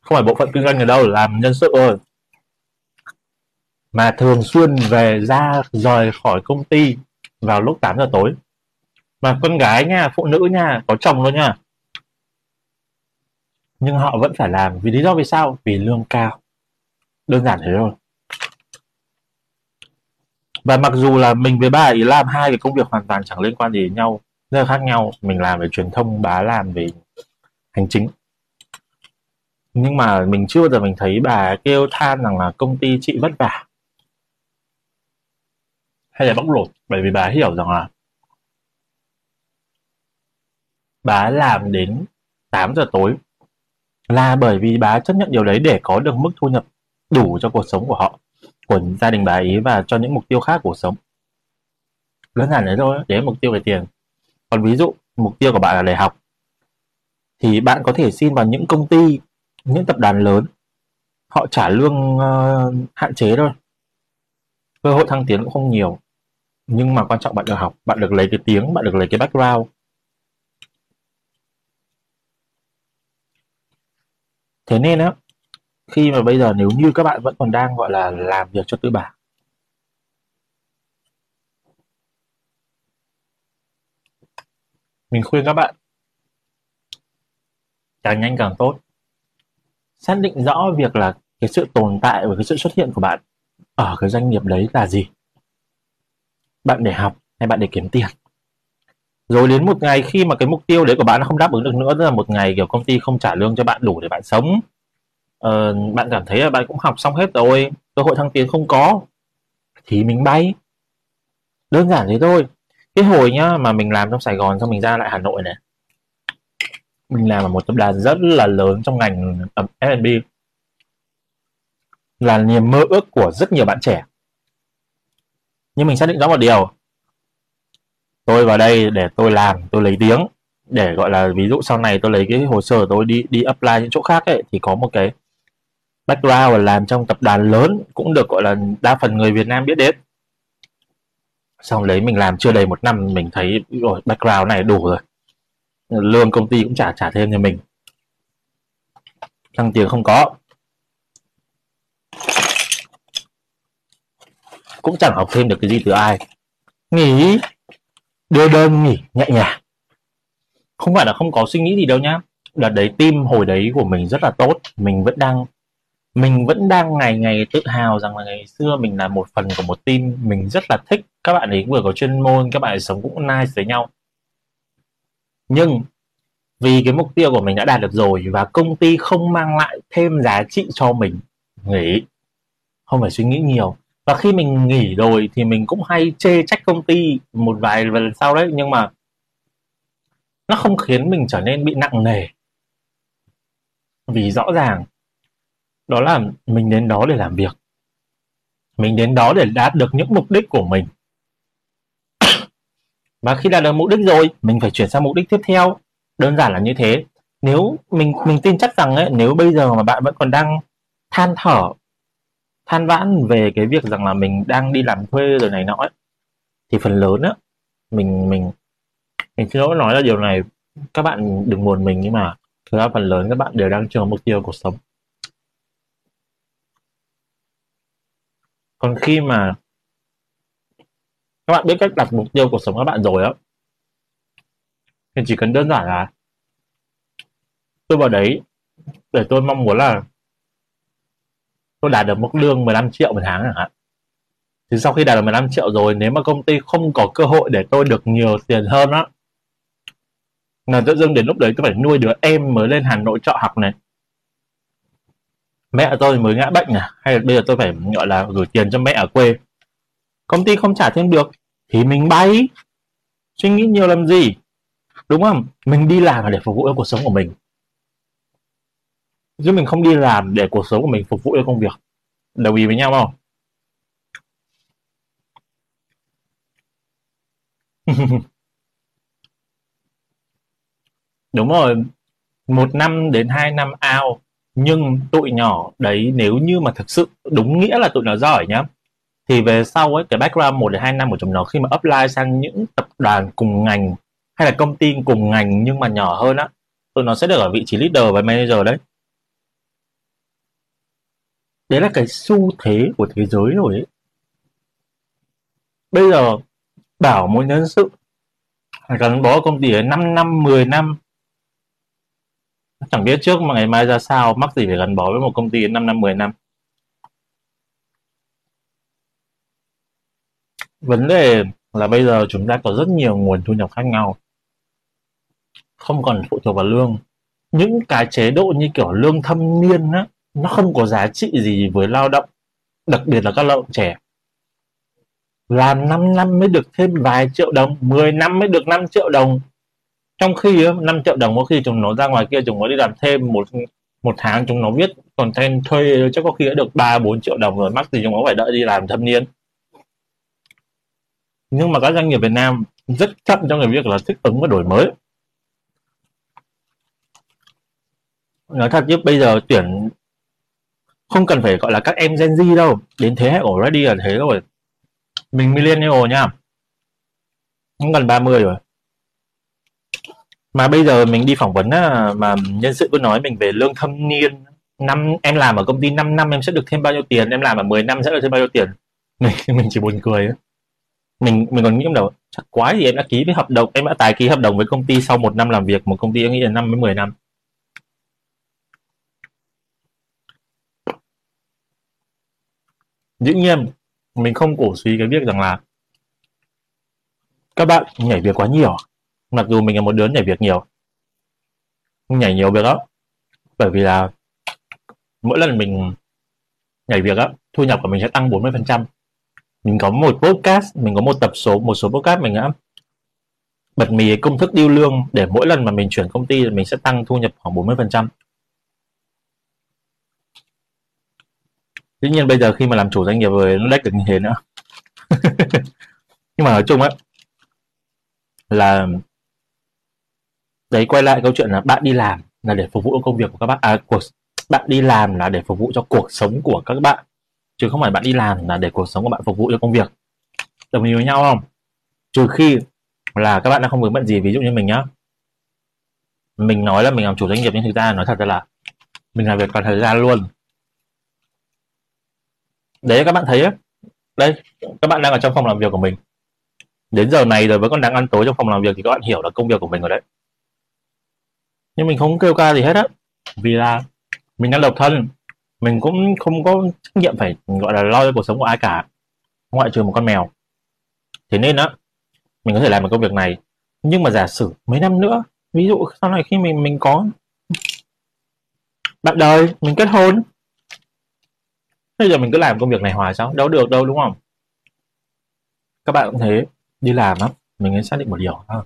Không phải bộ phận kinh doanh ở đâu, làm nhân sự thôi. Mà thường xuyên về ra, rời khỏi công ty vào lúc 8 giờ tối. Mà con gái nha, phụ nữ nha, có chồng luôn nha. Nhưng họ vẫn phải làm. Vì lý do vì sao? Vì lương cao. Đơn giản thế thôi. Và mặc dù là mình với bà ấy làm hai cái công việc hoàn toàn chẳng liên quan gì đến nhau rất là khác nhau. Mình làm về truyền thông bà làm về hành chính. Nhưng mà mình chưa bao giờ mình thấy bà kêu than rằng là công ty chị vất vả. Hay là bóc lột. Bởi vì bà hiểu rằng là bà làm đến 8 giờ tối. Là bởi vì bà chấp nhận điều đấy để có được mức thu nhập đủ cho cuộc sống của họ, của gia đình bà ấy và cho những mục tiêu khác của cuộc sống. Đơn giản đấy thôi, đấy là mục tiêu về tiền còn ví dụ mục tiêu của bạn là đại học thì bạn có thể xin vào những công ty những tập đoàn lớn. Họ trả lương uh, hạn chế thôi. Cơ hội thăng tiến cũng không nhiều. Nhưng mà quan trọng bạn được học bạn được lấy cái tiếng bạn được lấy cái background. Thế nên á khi mà bây giờ nếu như các bạn vẫn còn đang gọi là làm việc cho tư bản mình khuyên các bạn. Càng nhanh càng tốt. Xác định rõ việc là cái sự tồn tại và cái sự xuất hiện của bạn ở cái doanh nghiệp đấy là gì. Bạn để học hay bạn để kiếm tiền. Rồi đến một ngày khi mà cái mục tiêu đấy của bạn nó không đáp ứng được nữa tức là một ngày kiểu công ty không trả lương cho bạn đủ để bạn sống ờ, bạn cảm thấy là bạn cũng học xong hết rồi cơ hội thăng tiến không có thì mình bay. Đơn giản thế thôi cái hồi nhá, mà mình làm trong Sài Gòn, xong mình ra lại Hà Nội này. Mình làm ở một tập đoàn rất là lớn trong ngành F&B là niềm mơ ước của rất nhiều bạn trẻ. Nhưng mình xác định rõ một điều. Tôi vào đây để tôi làm, tôi lấy tiếng. Để gọi là ví dụ sau này tôi lấy cái hồ sơ tôi đi đi apply những chỗ khác ấy, thì có một cái background làm trong tập đoàn lớn cũng được gọi là đa phần người Việt Nam biết đến xong lấy mình làm, chưa đầy một năm mình thấy rồi background này đủ rồi. Lương công ty cũng trả trả thêm cho mình. Thăng tiền không có. Cũng chẳng học thêm được cái gì từ ai. Nghỉ. Đưa đơn nghỉ, nhẹ nhàng. Không phải là không có suy nghĩ gì đâu nhá. Đợt đấy tim hồi đấy của mình rất là tốt. Mình vẫn đang mình vẫn đang ngày ngày tự hào rằng là ngày xưa mình là một phần của một team mình rất là thích. Các bạn ấy vừa có chuyên môn, các bạn ấy sống cũng nice với nhau. Nhưng vì cái mục tiêu của mình đã đạt được rồi và công ty không mang lại thêm giá trị cho mình, nghỉ. Không phải suy nghĩ nhiều. Và khi mình nghỉ rồi thì mình cũng hay chê trách công ty một vài lần sau đấy, nhưng mà nó không khiến mình trở nên bị nặng nề. Vì rõ ràng đó là mình đến đó để làm việc. Mình đến đó để đạt được những mục đích của mình. Và khi đạt được mục đích rồi mình phải chuyển sang mục đích tiếp theo. Đơn giản là như thế. Nếu mình mình tin chắc rằng ấy nếu bây giờ mà bạn vẫn còn đang than thở than vãn về cái việc rằng là mình đang đi làm thuê rồi này nọ ấy, thì phần lớn á mình mình mình xin lỗi nói là điều này các bạn đừng buồn mình nhưng mà thực ra phần lớn các bạn đều đang chờ mục tiêu cuộc sống. Còn khi mà các bạn biết cách đặt mục tiêu cuộc sống các bạn rồi á, thì chỉ cần đơn giản là tôi vào đấy để tôi mong muốn là tôi đạt được mức lương 15 triệu một tháng chẳng hạn. Thì sau khi đạt được 15 triệu rồi, nếu mà công ty không có cơ hội để tôi được nhiều tiền hơn á, là tự dưng đến lúc đấy tôi phải nuôi đứa em mới lên Hà Nội trọ học này mẹ tôi mới ngã bệnh à? Hay là bây giờ tôi phải, gọi là, gửi tiền cho mẹ ở quê? Công ty không trả thêm được thì mình bay. Suy nghĩ nhiều làm gì? Đúng không? Mình đi làm là để phục vụ cho cuộc sống của mình. Chứ mình không đi làm để cuộc sống của mình phục vụ cho công việc. Đồng ý với nhau không? Đúng rồi. Một năm đến hai năm ao nhưng tụi nhỏ đấy, nếu như mà thực sự đúng nghĩa là tụi nó giỏi nhá, thì về sau ấy, cái background một đến hai năm của chúng nó khi mà apply sang những tập đoàn cùng ngành hay là công ty cùng ngành nhưng mà nhỏ hơn á, tụi nó sẽ được ở vị trí leader và manager đấy. Đấy là cái xu thế của thế giới rồi ấy. Bây giờ bảo một nhân sự, gắn bó công ty 5 năm 10 năm chẳng biết trước mà ngày mai ra sao, mắc gì phải gắn bó với một công ty 5 năm 10 năm. Vấn đề là bây giờ chúng ta có rất nhiều nguồn thu nhập khác nhau, không còn phụ thuộc vào lương. Những cái chế độ như kiểu lương thâm niên á, nó không có giá trị gì với lao động, đặc biệt là các lao động trẻ. Làm 5 năm mới được thêm vài triệu đồng 10 năm mới được 5 triệu đồng trong khi 5 triệu đồng có khi chúng nó ra ngoài kia, chúng nó đi làm thêm một một tháng, chúng nó viết còn thêm thuê chắc có khi đã được 3 4 triệu đồng rồi, mắc thì chúng nó phải đợi đi làm thâm niên. Nhưng mà các doanh nghiệp Việt Nam rất chậm trong cái việc là thích ứng và đổi mới. Nói thật chứ, bây giờ tuyển không cần phải gọi là các em Gen Z đâu, đến thế hệ của Ready là thế rồi. Mình millennial nha. Không gần 30 rồi mà bây giờ mình đi phỏng vấn á, mà nhân sự cứ nói mình về lương thâm niên năm em làm ở công ty 5 năm em sẽ được thêm bao nhiêu tiền em làm ở 10 năm sẽ được thêm bao nhiêu tiền? Mình mình chỉ buồn cười ấy. mình mình còn nghĩ trong đầu chắc quái gì em đã ký với hợp đồng em đã tài ký hợp đồng với công ty sau một năm làm việc một công ty em nghĩ là năm đến 10 năm. Dĩ nhiên mình không cổ suý cái việc rằng là các bạn nhảy việc quá nhiều à? Mặc dù mình là một đứa nhảy việc nhiều nhảy nhiều việc đó bởi vì là mỗi lần mình nhảy việc á, thu nhập của mình sẽ tăng 40% mình có một podcast, mình có một tập số, một số podcast mình đã bật mì công thức điêu lương để mỗi lần mà mình chuyển công ty thì mình sẽ tăng thu nhập khoảng 40% Tuy nhiên bây giờ khi mà làm chủ doanh nghiệp rồi, nó đách được như thế nữa. Nhưng mà nói chung á, là đấy, quay lại câu chuyện là bạn đi làm là để phục vụ công việc của các bạn. À cuộc, bạn đi làm là để phục vụ cho cuộc sống của các bạn, chứ không phải bạn đi làm là để cuộc sống của bạn phục vụ cho công việc. Đồng ý với nhau không? Trừ khi là các bạn đã không vướng bận gì, ví dụ như mình nhá. Mình nói là mình làm chủ doanh nghiệp nhưng thực ra nói thật là mình làm việc toàn thời gian luôn. Đấy, các bạn thấy ấy. đây, các bạn đang ở trong phòng làm việc của mình. Đến giờ này rồi vẫn còn đang ăn tối trong phòng làm việc thì các bạn hiểu là công việc của mình rồi đấy nhưng mình không kêu ca gì hết á. Vì là mình đang độc thân. Mình cũng không có trách nhiệm phải, gọi là, lo cho cuộc sống của ai cả. Ngoại trừ một con mèo. Thế nên á, mình có thể làm một công việc này. Nhưng mà giả sử mấy năm nữa, ví dụ sau này khi mình mình có bạn đời, mình kết hôn, bây giờ mình cứ làm công việc này hoài sao? Đâu được đâu, đúng không? Các bạn cũng thế. Đi làm á, mình nên xác định một điều. À,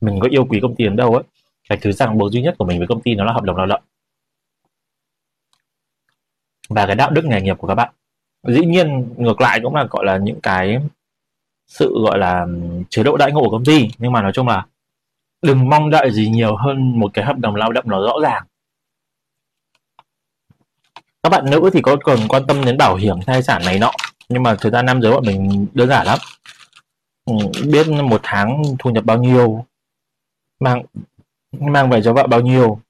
mình có yêu quý công tiền đâu ấy cái thứ ràng buộc duy nhất của mình với công ty nó là hợp đồng lao động. Và cái đạo đức nghề nghiệp của các bạn, dĩ nhiên ngược lại cũng là, gọi là, những cái sự, gọi là, chế độ đãi ngộ của công ty. Nhưng mà nói chung là đừng mong đợi gì nhiều hơn một cái hợp đồng lao động nó rõ ràng. Các bạn nữ thì có còn quan tâm đến bảo hiểm, thai sản này nọ. Nhưng mà thời gian nam giới bọn mình đơn giản lắm. Ừ, biết một tháng thu nhập bao nhiêu, mang mang về cho vợ bao nhiêu?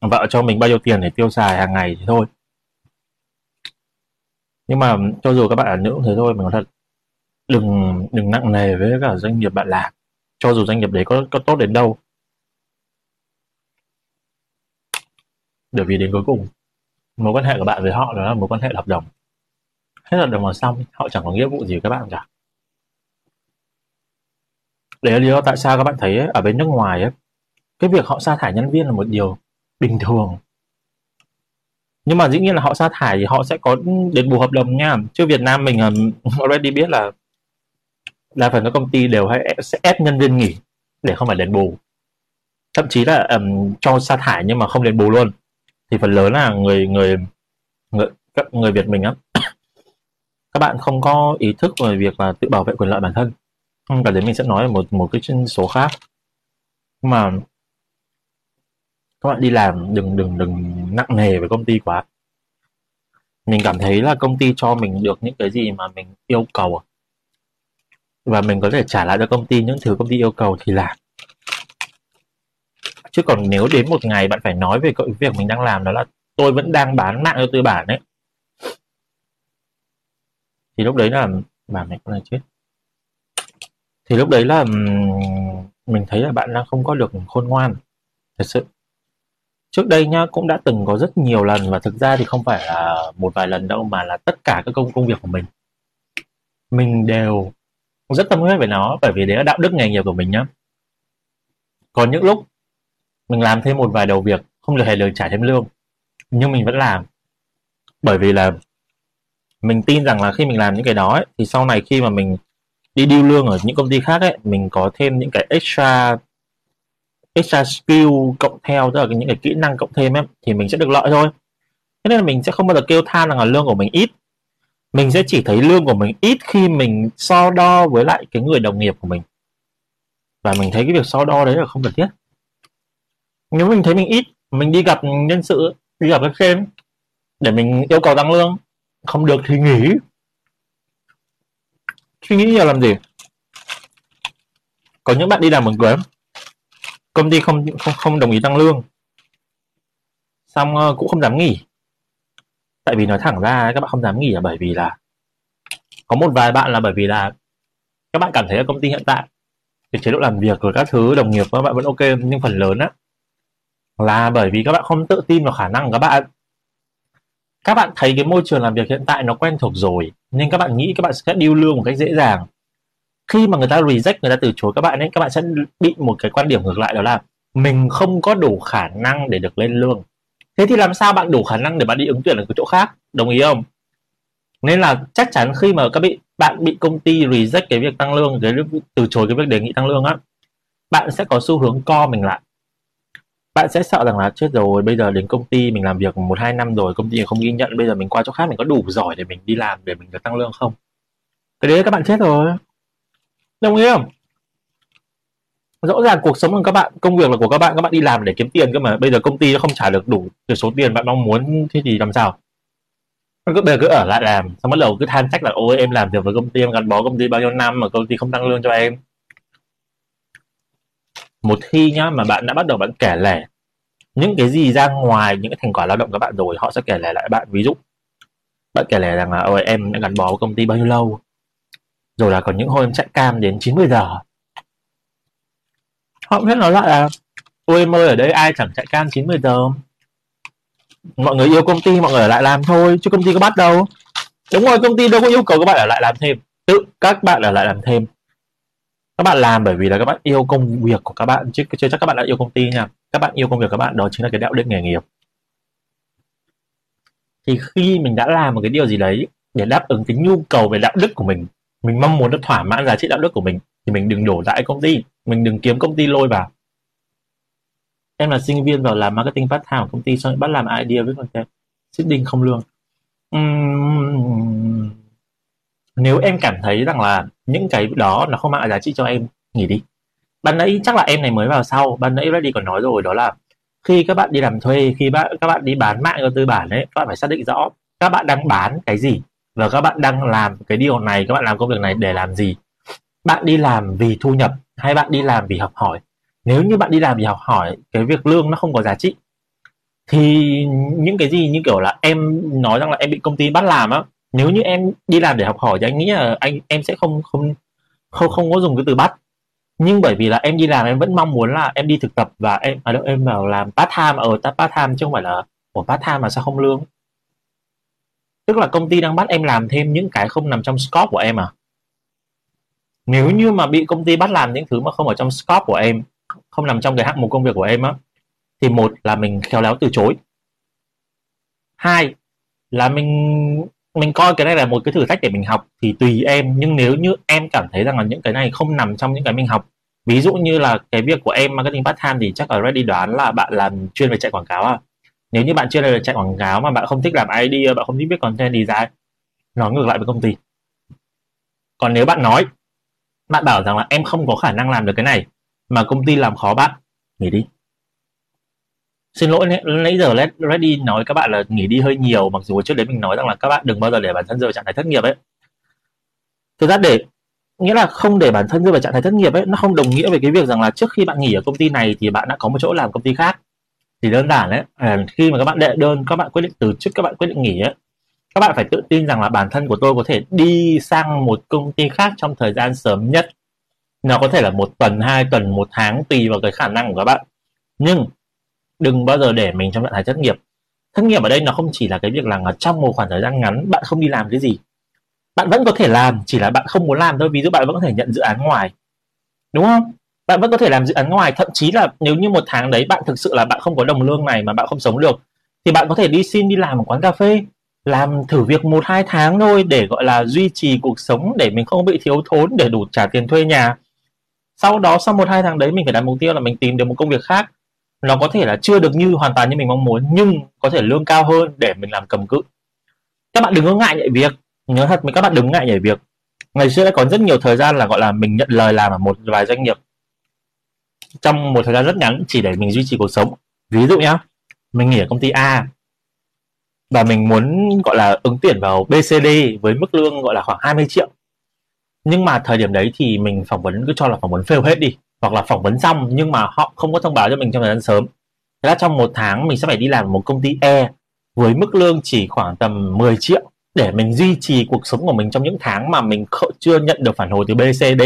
Vợ cho mình bao nhiêu tiền để tiêu xài hàng ngày thì thôi. Nhưng mà cho dù các bạn là nữ thế thôi mình nói thật đừng đừng nặng nề với cả doanh nghiệp bạn làm. Cho dù doanh nghiệp đấy có có tốt đến đâu. Bởi vì đến cuối cùng mối quan hệ của bạn với họ đó là mối quan hệ hợp đồng. Hết hợp đồng là xong họ chẳng có nghĩa vụ gì với các bạn cả. Đấy là lý do tại sao các bạn thấy ấy, ở bên nước ngoài ấy, cái việc họ sa thải nhân viên là một điều bình thường. Nhưng mà dĩ nhiên là họ sa thải thì họ sẽ có đền bù hợp đồng nha. Chứ Việt Nam mình ờ, already biết là đa phần các công ty đều hay sẽ ép nhân viên nghỉ để không phải đền bù. Thậm chí là um, cho sa thải nhưng mà không đền bù luôn. Thì phần lớn là người người người các người Việt mình á các bạn không có ý thức về việc là tự bảo vệ quyền lợi bản thân. Cả đấy mình sẽ nói một một cái số khác. Nhưng mà các bạn đi làm đừng đừng đừng nặng nề với công ty quá. Mình cảm thấy là công ty cho mình được những cái gì mà mình yêu cầu à. và mình có thể trả lại cho công ty những thứ công ty yêu cầu thì làm. Chứ còn nếu đến một ngày bạn phải nói về cái việc mình đang làm đó là tôi vẫn đang bán mạng cho tư bản đấy thì lúc đấy là bà mẹ con này chết. Thì lúc đấy là mình thấy là bạn đang không có được khôn ngoan, thật sự trước đây nhá cũng đã từng có rất nhiều lần và thực ra thì không phải là một vài lần đâu mà là tất cả các công công việc của mình. Mình đều rất tâm huyết về nó bởi vì đấy là đạo đức nghề nghiệp của mình nhá. Còn những lúc mình làm thêm một vài đầu việc không được hề được trả thêm lương nhưng mình vẫn làm. Bởi vì là mình tin rằng là khi mình làm những cái đó ấy, thì sau này khi mà mình đi điêu lương ở những công ty khác ấy mình có thêm những cái extra extra skill cộng theo, tức là những cái kỹ năng cộng thêm ấy, thì mình sẽ được lợi thôi. Thế nên là mình sẽ không bao giờ kêu than rằng là lương của mình ít. Mình sẽ chỉ thấy lương của mình ít khi mình so đo với lại cái người đồng nghiệp của mình. Và mình thấy cái việc so đo đấy là không cần thiết. Nếu mình thấy mình ít, mình đi gặp nhân sự, đi gặp các sếp để mình yêu cầu tăng lương, không được thì nghỉ. Suy nghĩ nhiều làm gì? Có những bạn đi làm một cười công ty không không không đồng ý tăng lương. Xong ờ, cũng không dám nghỉ. Tại vì nói thẳng ra, các bạn không dám nghỉ là bởi vì là có một vài bạn là bởi vì là các bạn cảm thấy ở công ty hiện tại, cái chế độ làm việc của các thứ, đồng nghiệp các bạn vẫn ok, nhưng phần lớn á, là bởi vì các bạn không tự tin vào khả năng của các bạn. Các bạn thấy cái môi trường làm việc hiện tại nó quen thuộc rồi, nên các bạn nghĩ các bạn sẽ điêu lương một cách dễ dàng khi mà người ta reject người ta từ chối các bạn ấy, các bạn sẽ bị một cái quan điểm ngược lại đó là mình không có đủ khả năng để được lên lương. Thế thì làm sao bạn đủ khả năng để bạn đi ứng tuyển ở cái chỗ khác? Đồng ý không? Nên là chắc chắn khi mà các bị, bạn bị công ty reject cái việc tăng lương, cái từ chối cái việc đề nghị tăng lương á, bạn sẽ có xu hướng co mình lại. Bạn sẽ sợ rằng là chết rồi, bây giờ đến công ty mình làm việc một hai năm rồi, công ty không ghi nhận, bây giờ mình qua chỗ khác mình có đủ giỏi để mình đi làm, để mình được tăng lương không? Cái đấy các bạn chết rồi đồng ý không? Rõ ràng cuộc sống của các bạn, công việc là của các bạn các bạn đi làm để kiếm tiền cơ mà. Bây giờ công ty nó không trả được đủ được số tiền bạn mong muốn, thế thì làm sao? Cứ, bây giờ cứ ở lại làm, xong bắt đầu cứ than trách là, ôi, em làm việc với công ty, em gắn bó công ty bao nhiêu năm mà công ty không tăng lương cho em. Một khi nhá, mà bạn đã bắt đầu bạn kể lể, những cái gì ra ngoài, những cái thành quả lao động các bạn rồi, họ sẽ kể lể lại bạn. Ví dụ, bạn kể lể rằng là, ôi, em đã gắn bó với công ty bao nhiêu lâu? Rồi là còn những hôm chạy cam đến 90 giờ. Họ biết nói lại là, ôi, em ơi, ở đây ai chẳng chạy cam 90 giờ? Mọi người yêu công ty, mọi người ở lại làm thôi, chứ công ty có bắt đâu. Đúng rồi, công ty đâu có yêu cầu các bạn ở lại làm thêm. Tự các bạn ở lại làm thêm. Các bạn làm bởi vì là các bạn yêu công việc của các bạn, chứ chưa chắc các bạn đã yêu công ty nha. Các bạn yêu công việc các bạn, đó chính là cái đạo đức nghề nghiệp. Thì khi mình đã làm một cái điều gì đấy để đáp ứng cái nhu cầu về đạo đức của mình mình mong muốn được thỏa mãn giá trị đạo đức của mình thì mình đừng đổ dãi công ty mình đừng kiếm công ty lôi vào. Em là sinh viên vào làm marketing part time của công ty xong bắt làm idea với content seeding không lương. Uhm, nếu em cảm thấy rằng là những cái đó nó không mang lại giá trị cho em nghỉ đi. Ban nãy chắc là em này mới vào sau ban nãy ready còn nói rồi đó là khi các bạn đi làm thuê khi các bạn đi bán mạng cho tư bản ấy các bạn phải xác định rõ các bạn đang bán cái gì và các bạn đang làm cái điều này, các bạn làm công việc này để làm gì? Bạn đi làm vì thu nhập hay bạn đi làm vì học hỏi? Nếu như bạn đi làm vì học hỏi, cái việc lương nó không có giá trị, thì những cái gì như kiểu là em nói rằng là em bị công ty bắt làm á, nếu như em đi làm để học hỏi thì anh nghĩ là anh, em sẽ không không không không có dùng cái từ bắt. Nhưng bởi vì là em đi làm em vẫn mong muốn là em đi thực tập và em à đâu, em vào làm part time. Ở ta part time chứ không phải là của part time mà sao không lương? Tức là công ty đang bắt em làm thêm những cái không nằm trong scope của em à? Nếu như mà bị công ty bắt làm những thứ mà không ở trong scope của em, không nằm trong cái hạng mục công việc của em á, thì một là mình khéo léo từ chối. Hai là mình mình coi cái này là một cái thử thách để mình học thì tùy em. Nhưng nếu như em cảm thấy rằng là những cái này không nằm trong những cái mình học, ví dụ như là cái việc của em marketing part time thì chắc là ready đoán là bạn làm chuyên về chạy quảng cáo à? Nếu như bạn chưa được chạy quảng cáo mà bạn không thích làm ID, bạn không thích biết content design nó ngược lại với công ty. Còn nếu bạn nói bạn bảo rằng là em không có khả năng làm được cái này mà công ty làm khó bạn nghỉ đi. Xin lỗi nãy giờ let ready nói các bạn là nghỉ đi hơi nhiều mặc dù trước đấy mình nói rằng là các bạn đừng bao giờ để bản thân rơi vào trạng thái thất nghiệp ấy. Thực ra để nghĩa là không để bản thân rơi vào trạng thái thất nghiệp ấy nó không đồng nghĩa về cái việc rằng là trước khi bạn nghỉ ở công ty này thì bạn đã có một chỗ làm công ty khác thì đơn giản đấy à, khi mà các bạn đệ đơn, các bạn quyết định từ chức, các bạn quyết định nghỉ ấy, các bạn phải tự tin rằng là bản thân của tôi có thể đi sang một công ty khác trong thời gian sớm nhất. Nó có thể là một tuần, hai tuần, một tháng, tùy vào cái khả năng của các bạn. Nhưng đừng bao giờ để mình trong trạng thái thất nghiệp. Thất nghiệp ở đây nó không chỉ là cái việc là trong một khoảng thời gian ngắn, bạn không đi làm cái gì. Bạn vẫn có thể làm, chỉ là bạn không muốn làm thôi, ví dụ bạn vẫn có thể nhận dự án ngoài. Đúng không? Bạn vẫn có thể làm dự án ngoài, thậm chí là nếu như một tháng đấy bạn thực sự là bạn không có đồng lương này mà bạn không sống được, thì bạn có thể đi xin đi làm ở quán cà phê, làm thử việc một, hai tháng thôi để, gọi là, duy trì cuộc sống để mình không bị thiếu thốn, để đủ trả tiền thuê nhà. Sau đó, sau một, hai tháng đấy mình phải đặt mục tiêu là mình tìm được một công việc khác. Nó có thể là chưa được như hoàn toàn như mình mong muốn, nhưng có thể lương cao hơn để mình làm cầm cự. Các bạn đừng có ngại nhảy việc. Nhớ thật, các bạn đừng ngại nhảy việc. Ngày xưa đã có rất nhiều thời gian là, gọi là, mình nhận lời làm ở một vài doanh nghiệp trong một thời gian rất ngắn chỉ để mình duy trì cuộc sống. Ví dụ nhá, mình nghỉ ở công ty A và mình muốn, gọi là, ứng tuyển vào BCD với mức lương, gọi là, khoảng 20 triệu. Nhưng mà thời điểm đấy thì mình phỏng vấn, cứ cho là phỏng vấn fail hết đi, hoặc là phỏng vấn xong nhưng mà họ không có thông báo cho mình trong thời gian sớm. Thế là trong một tháng mình sẽ phải đi làm một công ty E với mức lương chỉ khoảng tầm 10 triệu để mình duy trì cuộc sống của mình trong những tháng mà mình chưa nhận được phản hồi từ BCD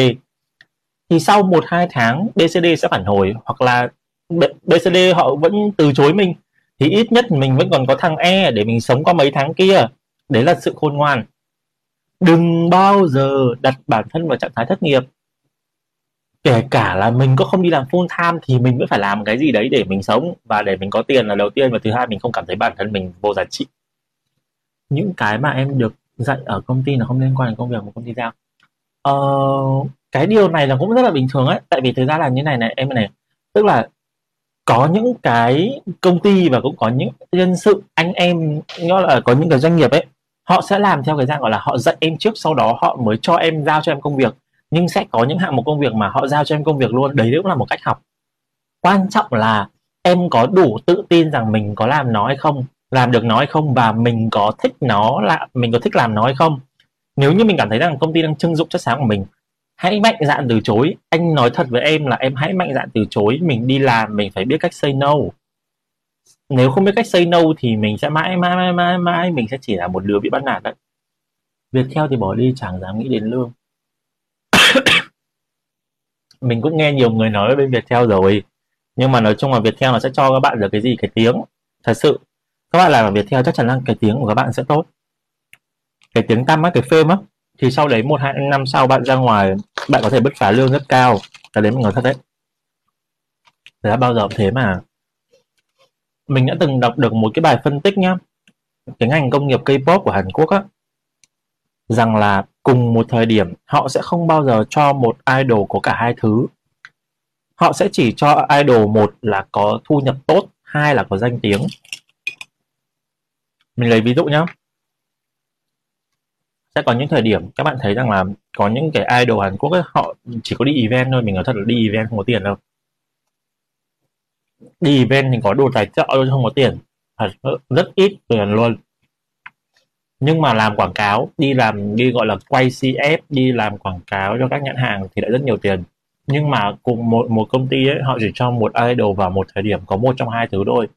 thì sau một hai tháng BCD sẽ phản hồi hoặc là BCD họ vẫn từ chối mình. Thì ít nhất mình vẫn còn có thằng E để mình sống qua mấy tháng kia. Đấy là sự khôn ngoan. Đừng bao giờ đặt bản thân vào trạng thái thất nghiệp. Kể cả là mình có không đi làm full time thì mình vẫn phải làm cái gì đấy để mình sống. Và để mình có tiền là đầu tiên. Và thứ hai mình không cảm thấy bản thân mình vô giá trị. Những cái mà em được dạy ở công ty là không liên quan đến công việc của công ty giao. Uh, cái điều này là cũng rất là bình thường ấy. Tại vì thực ra là như này này, em này, tức là có những cái công ty và cũng có những nhân sự, anh em, nó là có những cái doanh nghiệp ấy, họ sẽ làm theo cái dạng gọi là họ dạy em trước, sau đó họ mới cho em giao cho em công việc. Nhưng sẽ có những hạng mục công việc mà họ giao cho em công việc luôn. Đấy cũng là một cách học. Quan trọng là em có đủ tự tin rằng mình có làm nó hay không, làm được nó hay không và mình có thích nó là, mình có thích làm nó hay không. Nếu như mình cảm thấy rằng công ty đang trưng dụng chất sáng của mình hãy mạnh dạn từ chối. Anh nói thật với em là em hãy mạnh dạn từ chối. Mình đi làm, mình phải biết cách say no. Nếu không biết cách say no thì mình sẽ mãi mãi mãi mãi mãi. Mình sẽ chỉ là một đứa bị bắt nạt đấy. Việc theo thì bỏ đi, chẳng dám nghĩ đến lương. Mình cũng nghe nhiều người nói bên Viettel rồi. Nhưng mà nói chung là Viettel nó sẽ cho các bạn được cái gì? Cái tiếng. Thật sự, các bạn làm ở Viettel chắc chắn là cái tiếng của các bạn sẽ tốt. Cái tiếng tăm á, cái phim á thì sau đấy một, hai, năm sau bạn ra ngoài, bạn có thể bứt phá lương rất cao. Cái đấy mình nói thật đấy. Đã bao giờ cũng thế mà. Mình đã từng đọc được một cái bài phân tích nhá. Cái ngành công nghiệp K-pop của Hàn Quốc á. Rằng là cùng một thời điểm, họ sẽ không bao giờ cho một idol có cả hai thứ. Họ sẽ chỉ cho idol một là có thu nhập tốt, hai là có danh tiếng. Mình lấy ví dụ nhá sẽ có những thời điểm các bạn thấy rằng là có những cái idol Hàn Quốc ấy, họ chỉ có đi event thôi mình nói thật là đi event không có tiền đâu. Đi event thì có đồ tài trợ thôi không có tiền. Thật ờ, rất ít tiền luôn. Nhưng mà làm quảng cáo đi làm đi gọi là quay CF đi làm quảng cáo cho các nhãn hàng thì lại rất nhiều tiền. Nhưng mà cùng một một công ty ấy họ chỉ cho một idol vào một thời điểm có một trong hai thứ thôi.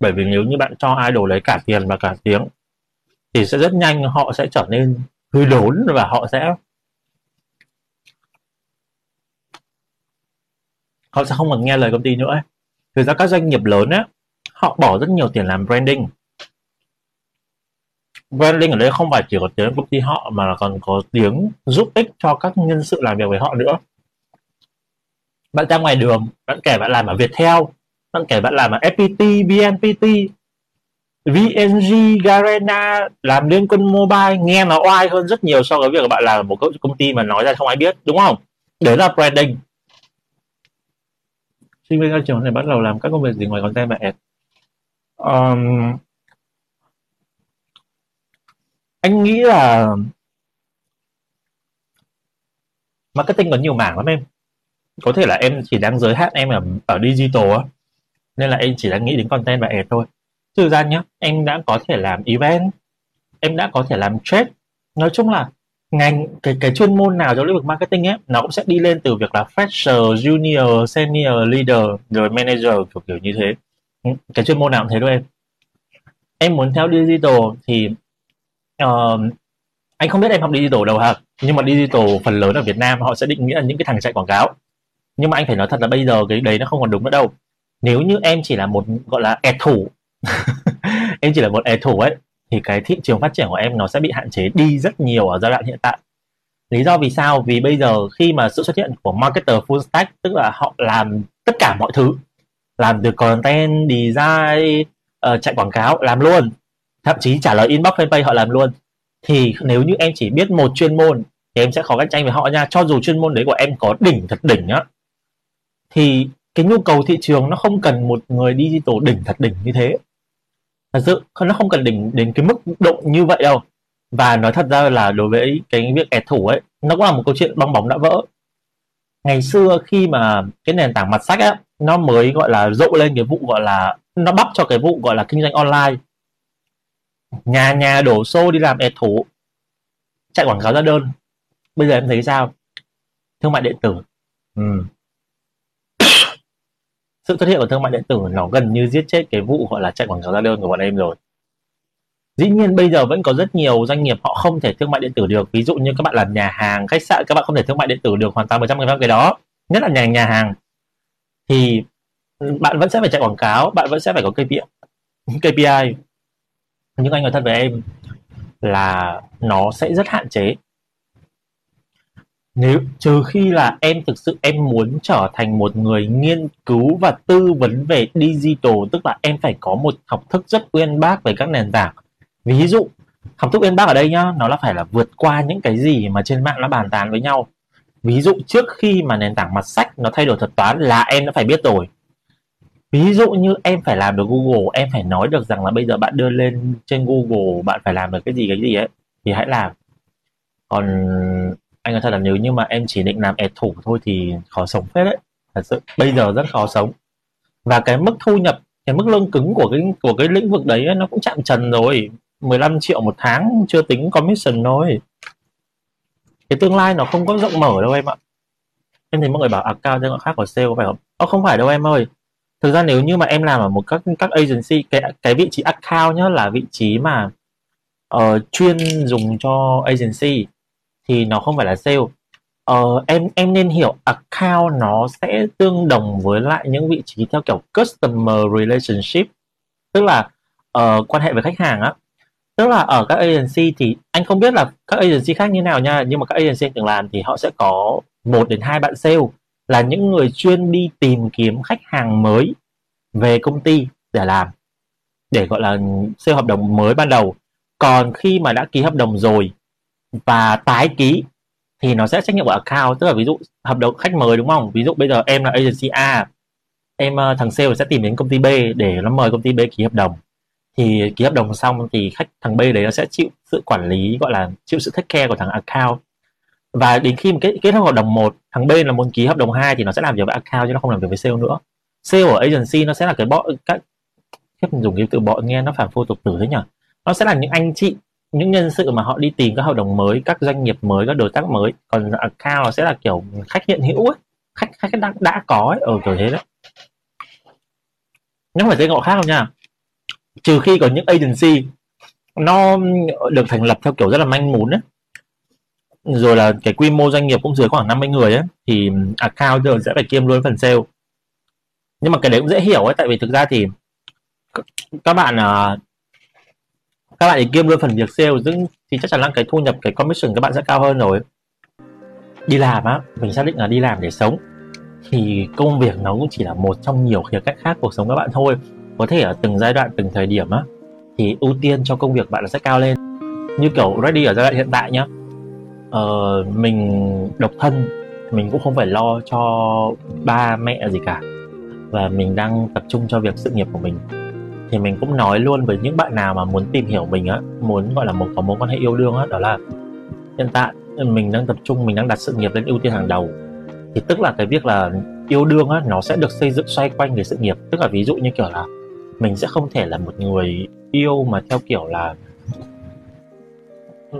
Bởi vì nếu như bạn cho idol lấy cả tiền và cả tiếng thì sẽ rất nhanh họ sẽ trở nên hư đốn và họ sẽ họ sẽ không còn nghe lời công ty nữa ấy. thực ra các doanh nghiệp lớn á họ bỏ rất nhiều tiền làm branding branding ở đây không phải chỉ có tiếng công ty họ mà còn có tiếng giúp ích cho các nhân sự làm việc với họ nữa bạn ra ngoài đường bạn kể bạn làm ở Viettel bạn kể bạn làm ở FPT, VNPT VNG, Garena làm liên quân mobile nghe nó oai hơn rất nhiều so với việc bạn làm một công ty mà nói ra không ai biết đúng không? Đấy là branding. Sinh viên ra trường này bắt đầu làm các công việc gì ngoài content và ad um, anh nghĩ là marketing có nhiều mảng lắm em. Có thể là em chỉ đang giới hạn em ở, ở digital á. Nên là em chỉ đang nghĩ đến content và ad thôi thực ra nhé em đã có thể làm event em đã có thể làm trade. Nói chung là ngành cái cái chuyên môn nào trong lĩnh vực marketing ấy nó cũng sẽ đi lên từ việc là fresher junior senior leader rồi manager kiểu kiểu như thế. Ừ, cái chuyên môn nào cũng thế thôi em. Em muốn theo digital thì uh, anh không biết em học digital đâu hả nhưng mà digital phần lớn ở Việt Nam họ sẽ định nghĩa là những cái thằng chạy quảng cáo. Nhưng mà anh phải nói thật là bây giờ cái đấy nó không còn đúng nữa đâu. Nếu như em chỉ là một gọi là ẹt thủ em chỉ là một ẹt thủ ấy thì cái thị trường phát triển của em nó sẽ bị hạn chế đi rất nhiều ở giai đoạn hiện tại. Lý do vì sao? Vì bây giờ khi mà sự xuất hiện của marketer full stack tức là họ làm tất cả mọi thứ làm từ content design uh, chạy quảng cáo làm luôn. Thậm chí trả lời inbox fanpage họ làm luôn. Thì nếu như em chỉ biết một chuyên môn thì em sẽ khó cạnh tranh với họ nha. Cho dù chuyên môn đấy của em có đỉnh thật đỉnh á thì cái nhu cầu thị trường nó không cần một người digital đỉnh thật đỉnh như thế thật sự, nó không cần đỉnh đến cái mức độ như vậy đâu. Và nói thật ra là đối với cái việc kẻ thủ ấy, nó cũng là một câu chuyện bong bóng đã vỡ. Ngày xưa khi mà cái nền tảng mặt sách á, nó mới gọi là rộ lên cái vụ gọi là, nó bắp cho cái vụ gọi là kinh doanh online. Nhà nhà đổ xô đi làm ẹt thủ, chạy quảng cáo ra đơn. Bây giờ em thấy sao? Thương mại điện tử. Ừ sự xuất hiện của thương mại điện tử nó gần như giết chết cái vụ gọi là chạy quảng cáo ra đơn của bọn em rồi. Dĩ nhiên bây giờ vẫn có rất nhiều doanh nghiệp họ không thể thương mại điện tử được. Ví dụ như các bạn làm nhà hàng, khách sạn, các bạn không thể thương mại điện tử được, hoàn toàn 100% cái đó. Nhất là nhà nhà hàng. Thì bạn vẫn sẽ phải chạy quảng cáo, bạn vẫn sẽ phải có KPI KPI nhưng anh nói thật với em là nó sẽ rất hạn chế nếu, trừ khi là em thực sự em muốn trở thành một người nghiên cứu và tư vấn về digital, tức là em phải có một học thức rất uyên bác về các nền tảng. Ví dụ, học thức uyên bác ở đây nhá, nó là phải là vượt qua những cái gì mà trên mạng nó bàn tán với nhau. Ví dụ, trước khi mà nền tảng mặt sách nó thay đổi thuật toán là em đã phải biết rồi. Ví dụ như em phải làm được google, em phải nói được rằng là bây giờ bạn đưa lên trên google, bạn phải làm được cái gì cái gì ấy, thì hãy làm. Còn anh nói thật là nếu như mà em chỉ định làm ẹt thủ thôi thì khó sống phết đấy. Thật sự bây giờ rất khó sống. Và cái mức thu nhập cái mức lương cứng của cái của cái lĩnh vực đấy nó cũng chạm trần rồi. 15 triệu một tháng chưa tính commission thôi. Cái tương lai nó không có rộng mở đâu em ạ. Em thấy mọi người bảo à, account cho khác của sale phải không? Ồ, không phải đâu em ơi. Thực ra nếu như mà em làm ở một các các agency cái cái vị trí account nhá là vị trí mà uh, chuyên dùng cho agency thì nó không phải là sale. Ờ, em em nên hiểu account nó sẽ tương đồng với lại những vị trí theo kiểu customer relationship. Tức là uh, quan hệ với khách hàng á. Tức là ở các agency thì anh không biết là các agency khác như nào nha nhưng mà các agency từng làm thì họ sẽ có một đến hai bạn sale là những người chuyên đi tìm kiếm khách hàng mới về công ty để làm để gọi là sale hợp đồng mới ban đầu. Còn khi mà đã ký hợp đồng rồi và tái ký thì nó sẽ trách nhiệm của account. Tức là ví dụ hợp đồng khách mời đúng không? Ví dụ bây giờ em là agency A, em ờ, thằng sale sẽ tìm đến công ty B để nó mời công ty B ký hợp đồng. Thì ký hợp đồng xong thì khách thằng B đấy nó sẽ chịu sự quản lý, gọi là chịu sự take care của thằng account. Và đến khi kết kết thúc hợp đồng một, thằng B là muốn ký hợp đồng 2 thì nó sẽ làm việc với account chứ nó không làm việc với sale nữa. Sale ở agency nó sẽ là cái bọn, các dùng cái từ bọn nghe nó phản phô tục tử thế nhỉ? Nó sẽ là những anh chị những nhân sự mà họ đi tìm các hợp đồng mới các doanh nghiệp mới các đối tác mới. Còn account sẽ là kiểu khách hiện hữu ấy khách khách đã, đã có ấy ở kiểu thế đấy. Nhưng phải tên gọi khác không nha. Trừ khi có những agency nó được thành lập theo kiểu rất là manh mún ấy. Rồi là cái quy mô doanh nghiệp cũng dưới khoảng 50 người ấy thì account giờ sẽ phải kiêm luôn phần sale. Nhưng mà cái đấy cũng dễ hiểu ấy tại vì thực ra thì các bạn à, các bạn ấy kiêm luôn phần việc sale, dưỡng thì chắc chắn là cái thu nhập cái commission các bạn sẽ cao hơn rồi. Đi làm á mình xác định là đi làm để sống thì công việc nó cũng chỉ là một trong nhiều khía cạnh khác cuộc sống các bạn thôi. Có thể ở từng giai đoạn từng thời điểm á thì ưu tiên cho công việc bạn là sẽ cao lên. Như kiểu ready ở giai đoạn hiện tại nhá ờ, mình độc thân mình cũng không phải lo cho ba mẹ gì cả và mình đang tập trung cho việc sự nghiệp của mình thì mình cũng nói luôn với những bạn nào mà muốn tìm hiểu mình á, muốn, gọi là, một, có mối quan hệ yêu đương á, đó là hiện tại mình đang tập trung, mình đang đặt sự nghiệp lên ưu tiên hàng đầu. Thì tức là cái việc là yêu đương á, nó sẽ được xây dựng xoay quanh về sự nghiệp. Tức là ví dụ như kiểu là mình sẽ không thể là một người yêu mà theo kiểu là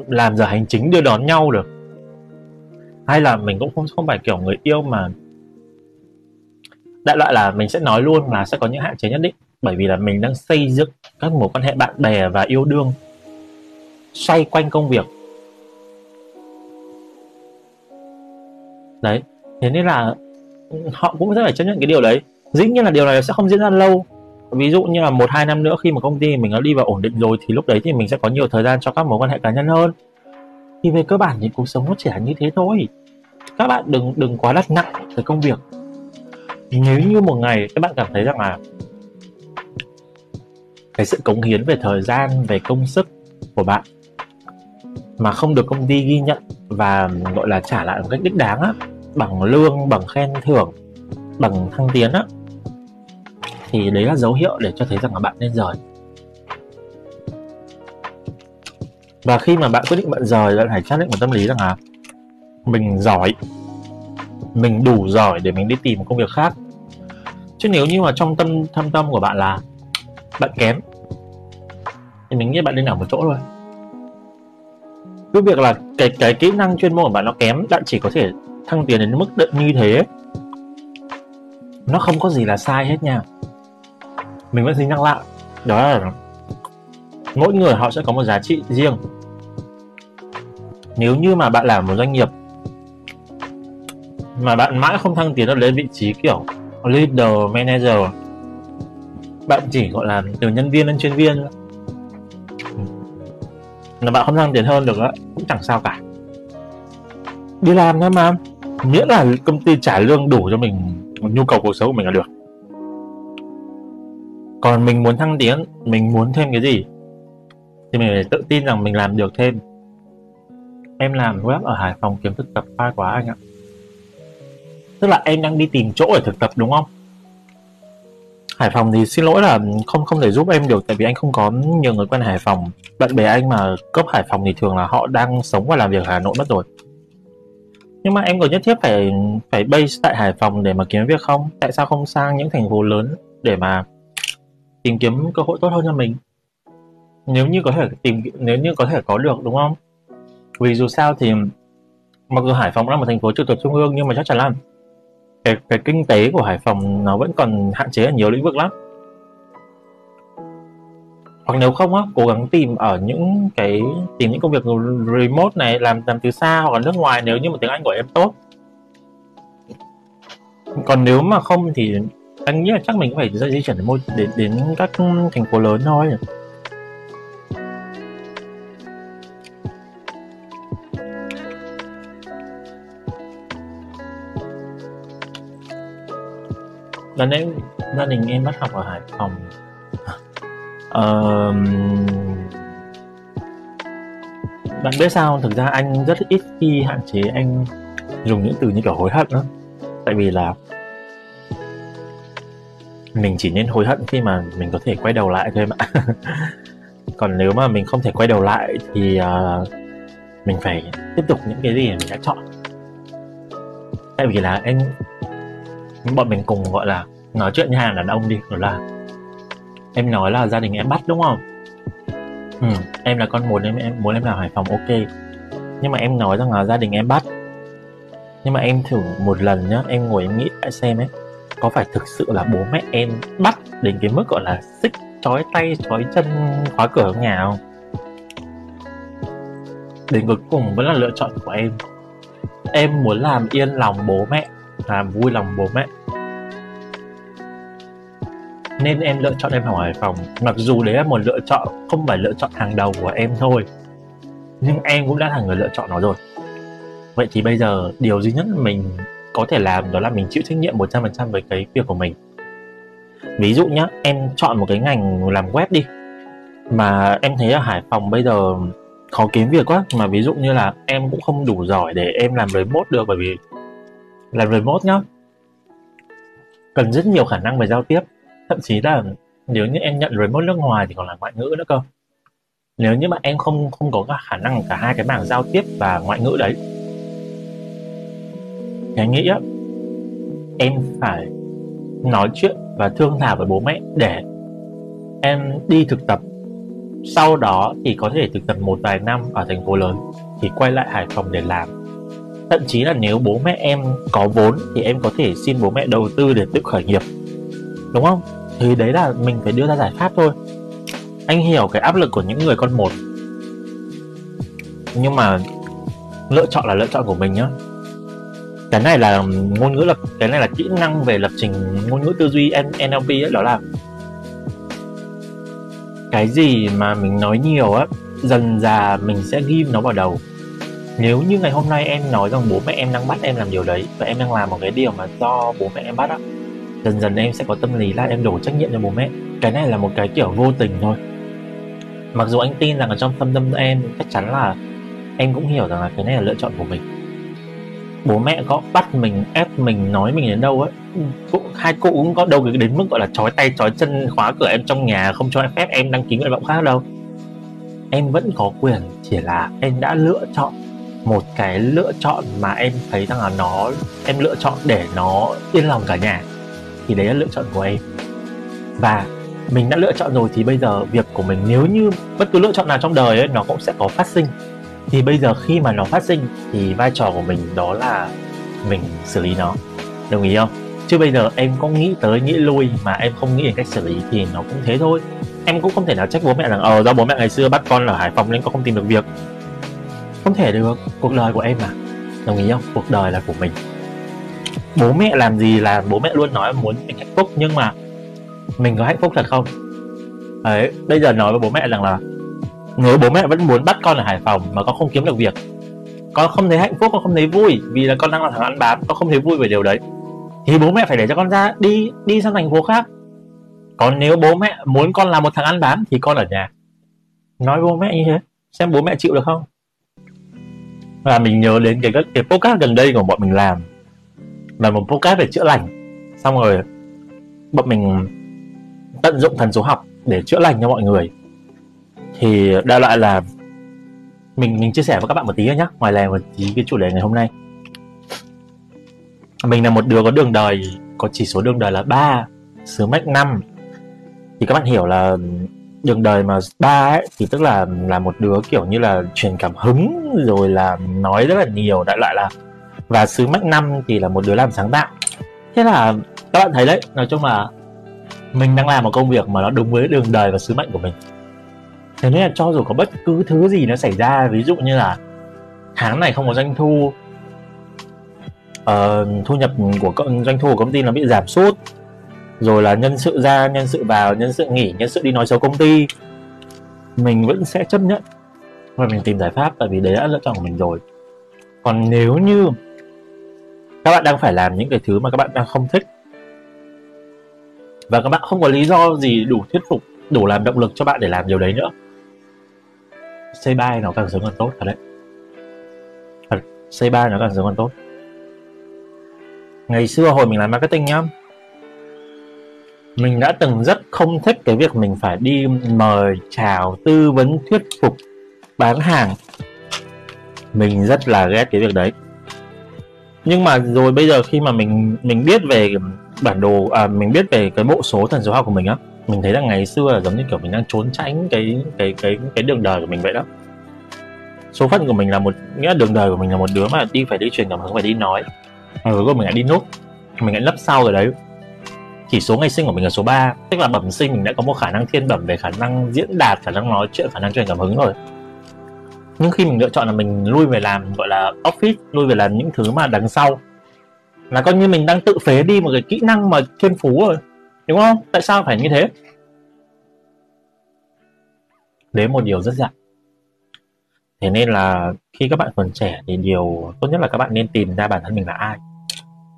làm giờ hành chính đưa đón nhau được. Hay là mình cũng không không phải kiểu người yêu mà đại loại là mình sẽ nói luôn là sẽ có những hạn chế nhất định bởi vì là mình đang xây dựng các mối quan hệ bạn bè và yêu đương xoay quanh công việc. Đấy, thế nên là họ cũng sẽ phải chấp nhận cái điều đấy. Dĩ nhiên là điều này sẽ không diễn ra lâu. Ví dụ như là một, hai năm nữa khi mà công ty mình đã đi vào ổn định rồi thì lúc đấy thì mình sẽ có nhiều thời gian cho các mối quan hệ cá nhân hơn. Thì về cơ bản thì cuộc sống nó chỉ là như thế thôi. Các bạn đừng đừng quá đặt nặng về công việc. Nếu như một ngày các bạn cảm thấy rằng là cái sự cống hiến về thời gian, về công sức của bạn mà không được công ty ghi nhận và, gọi là, trả lại một cách đích đáng á, bằng lương, bằng khen thưởng, bằng thăng tiến á, thì đấy là dấu hiệu để cho thấy rằng là bạn nên rời. Và khi mà bạn quyết định bạn rời, bạn phải xác định một tâm lý rằng là mình giỏi, mình đủ giỏi để mình đi tìm một công việc khác. Chứ nếu như mà trong tâm thâm tâm của bạn là bạn kém. Thì mình nghĩ bạn nên ở một chỗ thôi. Cái việc là cái cái kỹ năng chuyên môn của bạn nó kém, bạn chỉ có thể thăng tiến đến mức định như thế. Nó không có gì là sai hết nha. Mình vẫn xin nhắc lại, đó là mỗi người họ sẽ có một giá trị riêng. Nếu như mà bạn làm một doanh nghiệp mà bạn mãi không thăng tiến được lên vị trí kiểu leader, manager bạn chỉ, gọi là, từ nhân viên lên chuyên viên. Ừ. Là bạn không thăng tiến hơn được á, cũng chẳng sao cả. Đi làm thôi mà. Miễn là công ty trả lương đủ cho mình, nhu cầu cuộc sống của mình là được. Còn mình muốn thăng tiến, mình muốn thêm cái gì? Thì mình phải tự tin rằng mình làm được thêm. Em làm web ở Hải Phòng kiếm thực tập khoai quá anh ạ. Tức là em đang đi tìm chỗ để thực tập đúng không? Hải Phòng thì xin lỗi là không không thể giúp em được, tại vì anh không có nhiều người quen Hải Phòng. Bạn bè anh mà cấp Hải Phòng thì thường là họ đang sống và làm việc ở Hà Nội mất rồi. Nhưng mà em có nhất thiết phải phải base tại Hải Phòng để mà kiếm việc không? Tại sao không sang những thành phố lớn để mà tìm kiếm cơ hội tốt hơn cho mình? Nếu như có thể tìm, nếu như có thể có được, đúng không? Vì dù sao thì mặc dù Hải Phòng là một thành phố trực thuộc trung ương, nhưng mà chắc chắn là cái cái kinh tế của Hải Phòng nó vẫn còn hạn chế ở nhiều lĩnh vực lắm. Hoặc nếu không á, cố gắng tìm ở những cái, tìm những công việc remote này, làm làm từ xa hoặc là nước ngoài nếu như mà tiếng Anh của em tốt. Còn nếu mà không thì anh nghĩ là chắc mình cũng phải di chuyển đến môi, đến đến các thành phố lớn thôi. Là nãy gia đình em bắt học ở Hải Phòng. Uh, bạn biết sao thực ra anh rất ít khi hạn chế anh dùng những từ như kiểu hối hận đó tại vì là mình chỉ nên hối hận khi mà mình có thể quay đầu lại thôi mà. Còn nếu mà mình không thể quay đầu lại thì uh, mình phải tiếp tục những cái gì mình đã chọn. Tại vì là anh bọn mình cùng gọi là nói chuyện như hàng đàn ông đi đó là em nói là gia đình em bắt đúng không? Ừ, em là con muốn em em muốn em làm hải phòng ok. Nhưng mà em nói rằng là gia đình em bắt. Nhưng mà em thử một lần nhá em ngồi em nghĩ lại xem ấy có phải thực sự là bố mẹ em bắt đến cái mức gọi là xích chói tay chói chân khóa cửa ở nhà không? Đến cuối cùng vẫn là lựa chọn của em. Em muốn làm yên lòng bố mẹ làm vui lòng bố mẹ. Nên em lựa chọn em học Hải Phòng. Mặc dù đấy là một lựa chọn, không phải lựa chọn hàng đầu của em thôi, nhưng em cũng đã là người lựa chọn nó rồi. Vậy thì bây giờ điều duy nhất mình có thể làm đó là mình chịu trách nhiệm 100% với cái việc của mình. Ví dụ nhá, em chọn một cái ngành làm web đi, mà em thấy ở Hải Phòng bây giờ khó kiếm việc quá. Mà ví dụ như là em cũng không đủ giỏi để em làm remote được, bởi vì làm remote nhá. Cần rất nhiều khả năng về giao tiếp. Thậm chí là nếu như em nhận remote nước ngoài thì còn là ngoại ngữ nữa cơ. Nếu như mà em không không có khả năng cả hai cái mảng giao tiếp và ngoại ngữ đấy. Thì anh nghĩ á, em phải nói chuyện và thương thảo với bố mẹ để em đi thực tập. Sau đó thì có thể thực tập một vài năm ở thành phố lớn, thì quay lại Hải Phòng để làm thậm chí là nếu bố mẹ em có vốn thì em có thể xin bố mẹ đầu tư để tự khởi nghiệp. Đúng không? Thì đấy là mình phải đưa ra giải pháp thôi. Anh hiểu cái áp lực của những người con một. Nhưng mà lựa chọn là lựa chọn của mình nhá. Cái này là ngôn ngữ lập cái này là kỹ năng về lập trình ngôn ngữ tư duy NLP ấy, đó là cái gì mà mình nói nhiều á dần dà mình sẽ ghi nó vào đầu nếu như ngày hôm nay em nói rằng bố mẹ em đang bắt em làm điều đấy và em đang làm một cái điều mà do bố mẹ em bắt á, dần dần em sẽ có tâm lý là em đổ trách nhiệm cho bố mẹ. Cái này là một cái kiểu vô tình thôi. Mặc dù anh tin rằng ở trong tâm tâm em, chắc chắn là em cũng hiểu rằng là cái này là lựa chọn của mình. Bố mẹ có bắt mình, ép mình, nói mình đến đâu ấy cũng, hai cô cũng có đâu đến mức gọi là trói tay trói chân, khóa cửa em trong nhà, không cho phép em đăng ký nguyện vọng khác đâu. Em vẫn có quyền, chỉ là em đã lựa chọn một cái lựa chọn mà em thấy rằng là nó, em lựa chọn để nó yên lòng cả nhà, thì đấy là lựa chọn của em. Và mình đã lựa chọn rồi thì bây giờ việc của mình nếu như bất cứ lựa chọn nào trong đời ấy, nó cũng sẽ có phát sinh. Thì bây giờ khi mà nó phát sinh thì vai trò của mình đó là mình xử lý nó. Đồng ý không? Chứ bây giờ em có nghĩ tới, nghĩ lui mà em không nghĩ đến cách xử lý thì nó cũng thế thôi. Em cũng không thể nào trách bố mẹ rằng ờ do bố mẹ ngày xưa bắt con ở hải phòng nên con không tìm được việc không thể được cuộc đời của em mà đồng ý không? Cuộc đời là của mình. Bố mẹ làm gì là bố mẹ luôn nói muốn mình hạnh phúc, nhưng mà mình có hạnh phúc thật không? Đấy, bây giờ nói với bố mẹ rằng là nếu bố mẹ vẫn muốn bắt con ở hải phòng mà con không kiếm được việc. Con không thấy hạnh phúc, con không thấy vui, vì là con đang là thằng ăn bám, con không thấy vui về điều đấy. Thì bố mẹ phải để cho con ra, đi đi sang thành phố khác. Còn nếu bố mẹ muốn con là một thằng ăn bám thì con ở nhà. Nói bố mẹ như thế, xem bố mẹ chịu được không? Và mình nhớ đến cái cái podcast gần đây của bọn mình làm. Là một podcast về chữa lành. Xong rồi, bọn mình tận dụng thần số học để chữa lành cho mọi người. Thì đa loại là mình mình chia sẻ với các bạn một tí nhé ngoài lề một tí cái chủ đề ngày hôm nay. Mình là một đứa có đường đời, có chỉ số đường đời là 3 sứ mệnh 5 thì các bạn hiểu là đường đời mà ba ấy thì tức là là một đứa kiểu như là truyền cảm hứng rồi là nói rất là nhiều đại loại là và sứ mệnh năm thì là một đứa làm sáng tạo. Thế là các bạn thấy đấy nói chung là mình đang làm một công việc mà nó đúng với đường đời và sứ mệnh của mình. Thế nên là cho dù có bất cứ thứ gì nó xảy ra ví dụ như là tháng này không có doanh thu uh, thu nhập của doanh thu của công ty nó bị giảm sút rồi là nhân sự ra, nhân sự vào, nhân sự nghỉ, nhân sự đi nói xấu công ty. Mình vẫn sẽ chấp nhận. Và mình tìm giải pháp, tại vì đấy đã lựa chọn của mình rồi. Còn nếu như các bạn đang phải làm những cái thứ mà các bạn đang không thích, và các bạn không có lý do gì đủ thuyết phục, đủ làm động lực cho bạn để làm điều đấy nữa xây bay nó càng sớm càng tốt, thật đấy. Thật bay nó càng sớm càng tốt. Ngày xưa hồi mình làm marketing nhá mình đã từng rất không thích cái việc mình phải đi mời chào tư vấn thuyết phục bán hàng. Mình rất là ghét cái việc đấy. Nhưng mà rồi bây giờ khi mà mình mình biết về bản đồ à, mình biết về cái bộ số thần số học của mình á mình thấy là ngày xưa là giống như kiểu mình đang trốn tránh cái cái cái cái đường đời của mình vậy đó. Số phận của mình là một nghĩa là đường đời của mình là một đứa mà đi phải đi truyền cảm hứng phải đi nói. Mà cuối cùng mình lại đi nốt. Mình lại lấp sau rồi đấy chỉ số ngày sinh của mình là số 3 tức là bẩm sinh mình đã có một khả năng thiên bẩm về khả năng diễn đạt, khả năng nói chuyện, khả năng truyền cảm hứng rồi. Nhưng khi mình lựa chọn là mình lui về làm, gọi là office, lui về làm những thứ mà đằng sau, là coi như mình đang tự phế đi một cái kỹ năng mà thiên phú rồi. Đúng không? Tại sao phải như thế? Đấy một điều rất dại thế nên là khi các bạn còn trẻ thì điều tốt nhất là các bạn nên tìm ra bản thân mình là ai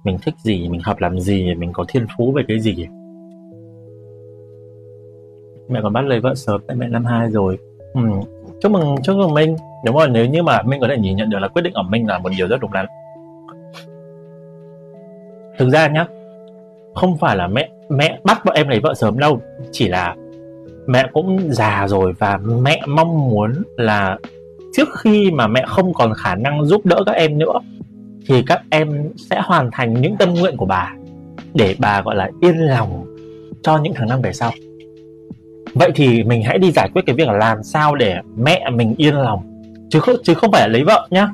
mình thích gì, mình hợp làm gì, mình có thiên phú về cái gì. Mẹ còn bắt lấy vợ sớm, tại mẹ năm hai rồi. Ừ. chúc mừng chúc mừng minh. Đúng rồi, nếu như mà minh có thể nhìn nhận được là quyết định ở minh là một điều rất đúng đắn. Thực ra nhá, không phải là mẹ mẹ bắt bọn em lấy vợ sớm đâu. Chỉ là mẹ cũng già rồi và mẹ mong muốn là trước khi mà mẹ không còn khả năng giúp đỡ các em nữa thì các em sẽ hoàn thành những tâm nguyện của bà, để bà, gọi là, yên lòng cho những tháng năm về sau. Vậy thì mình hãy đi giải quyết cái việc là làm sao để mẹ mình yên lòng, chứ không chứ không phải là lấy vợ nhá.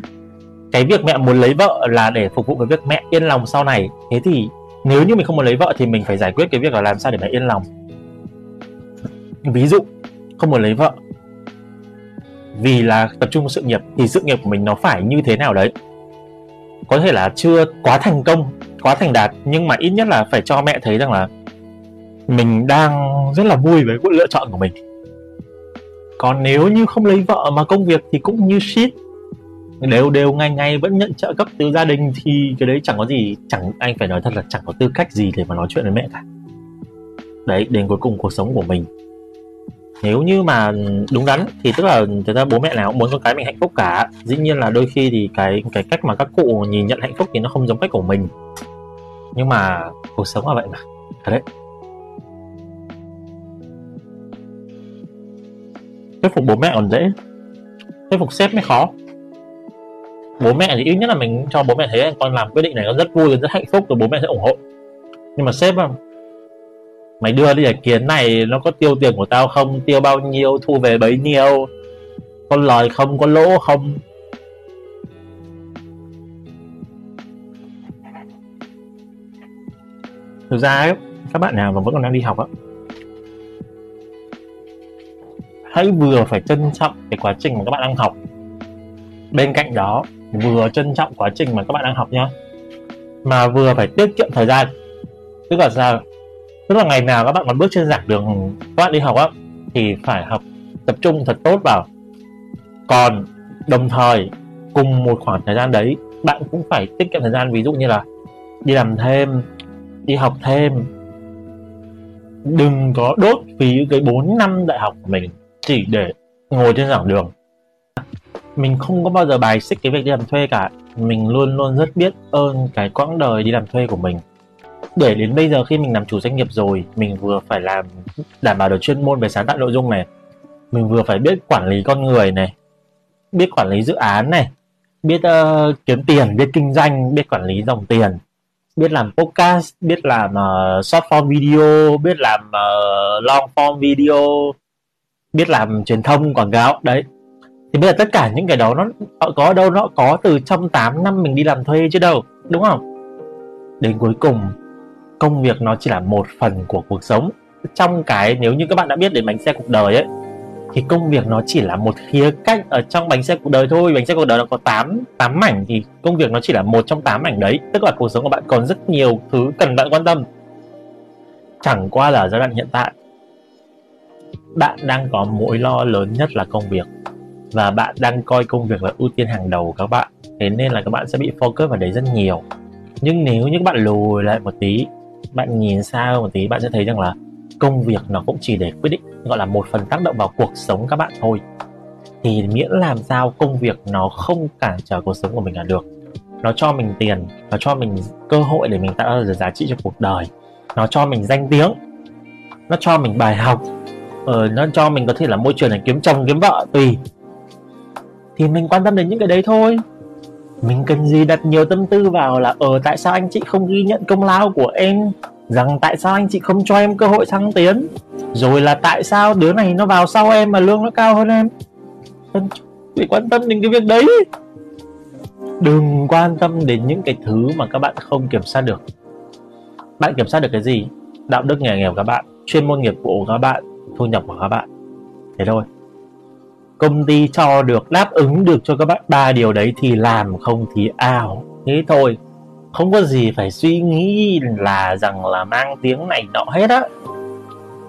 Cái việc mẹ muốn lấy vợ là để phục vụ cái việc mẹ yên lòng sau này. Thế thì nếu như mình không muốn lấy vợ thì mình phải giải quyết cái việc là làm sao để mẹ yên lòng. Ví dụ, không muốn lấy vợ vì là tập trung vào sự nghiệp, thì sự nghiệp của mình nó phải như thế nào đấy? Có thể là chưa quá thành công, quá thành đạt, nhưng mà ít nhất là phải cho mẹ thấy rằng là mình đang rất là vui với lựa chọn của mình. Còn nếu như không lấy vợ mà công việc thì cũng như shit. Đều đều ngày ngày vẫn nhận trợ cấp từ gia đình thì cái đấy chẳng có gì, chẳng, anh phải nói thật là chẳng có tư cách gì để mà nói chuyện với mẹ cả. Đấy, đến cuối cùng cuộc sống của mình nếu như mà đúng đắn thì tức là thực ra bố mẹ nào cũng muốn con cái mình hạnh phúc cả. Dĩ nhiên là đôi khi thì cái cái cách mà các cụ nhìn nhận hạnh phúc thì nó không giống cách của mình. Nhưng mà cuộc sống là vậy mà. Thật đấy. Thuyết phục bố mẹ còn dễ. Thuyết phục sếp mới khó. Bố mẹ thì ít nhất là mình cho bố mẹ thấy con làm quyết định này nó rất vui, rất hạnh phúc, rồi bố mẹ sẽ ủng hộ. Nhưng mà sếp không mày đưa đi giải kiến này nó có tiêu tiền của tao không? Tiêu bao nhiêu thu về bấy nhiêu? Có lời không có lỗ không? Thực ra ấy, các bạn nào mà vẫn còn đang đi học á hãy vừa phải trân trọng cái quá trình mà các bạn đang học. Bên cạnh đó vừa trân trọng quá trình mà các bạn đang học nhá. Mà vừa phải tiết kiệm thời gian. Tức là sao? Tức là ngày nào các bạn còn bước trên giảng đường, các bạn đi học á, thì phải học tập trung thật tốt vào. Còn đồng thời, cùng một khoảng thời gian đấy, bạn cũng phải tiết kiệm thời gian. Ví dụ như là đi làm thêm, đi học thêm. Đừng có đốt phí cái 4 năm đại học của mình chỉ để ngồi trên giảng đường. Mình không có bao giờ bài xích cái việc đi làm thuê cả. Mình luôn luôn rất biết ơn cái quãng đời đi làm thuê của mình để đến bây giờ khi mình làm chủ doanh nghiệp rồi mình vừa phải làm đảm bảo được chuyên môn về sáng tạo nội dung này. Mình vừa phải biết quản lý con người này biết quản lý dự án này biết uh, kiếm tiền biết kinh doanh biết quản lý dòng tiền biết làm podcast biết làm uh, short form video biết làm uh, long form video biết làm truyền thông quảng cáo. Đấy. Thì bây giờ tất cả những cái đó nó có đâu nó có từ trong 8 năm mình đi làm thuê chứ đâu đúng không? Đến cuối cùng công việc nó chỉ là một phần của cuộc sống. Trong cái, nếu như các bạn đã biết đến bánh xe cuộc đời ấy, thì công việc nó chỉ là một khía cạnh ở trong bánh xe cuộc đời thôi. Bánh xe cuộc đời nó có 8 tám mảnh thì công việc nó chỉ là một trong 8 mảnh đấy. Tức là cuộc sống của bạn còn rất nhiều thứ cần bạn quan tâm. Chẳng qua là giai đoạn hiện tại, bạn đang có mối lo lớn nhất là công việc. Và bạn đang coi công việc là ưu tiên hàng đầu các bạn. Thế nên là các bạn sẽ bị focus vào đấy rất nhiều. Nhưng nếu như các bạn lùi lại một tí bạn nhìn xa một tí bạn sẽ thấy rằng là công việc nó cũng chỉ để quyết định gọi là một phần tác động vào cuộc sống các bạn thôi. Thì miễn làm sao công việc nó không cản trở cuộc sống của mình là được. Nó cho mình tiền nó cho mình cơ hội để mình tạo ra giá trị cho cuộc đời. Nó cho mình danh tiếng nó cho mình bài học ờ, nó cho mình có thể là môi trường để kiếm chồng kiếm vợ tùy. Thì mình quan tâm đến những cái đấy thôi mình cần gì đặt nhiều tâm tư vào là ờ tại sao anh chị không ghi nhận công lao của em? Rằng tại sao anh chị không cho em cơ hội thăng tiến? Rồi là tại sao đứa này nó vào sau em mà lương nó cao hơn em? Phải quan tâm đến cái việc đấy. Đừng quan tâm đến những cái thứ mà các bạn không kiểm soát được. Bạn kiểm soát được cái gì? Đạo đức nghề nghiệp của các bạn, chuyên môn nghiệp vụ của các bạn, thu nhập của các bạn. Thế thôi công ty cho được đáp ứng được cho các bạn ba điều đấy thì làm không thì ao. Thế thôi, không có gì phải suy nghĩ là rằng là mang tiếng này nọ hết á.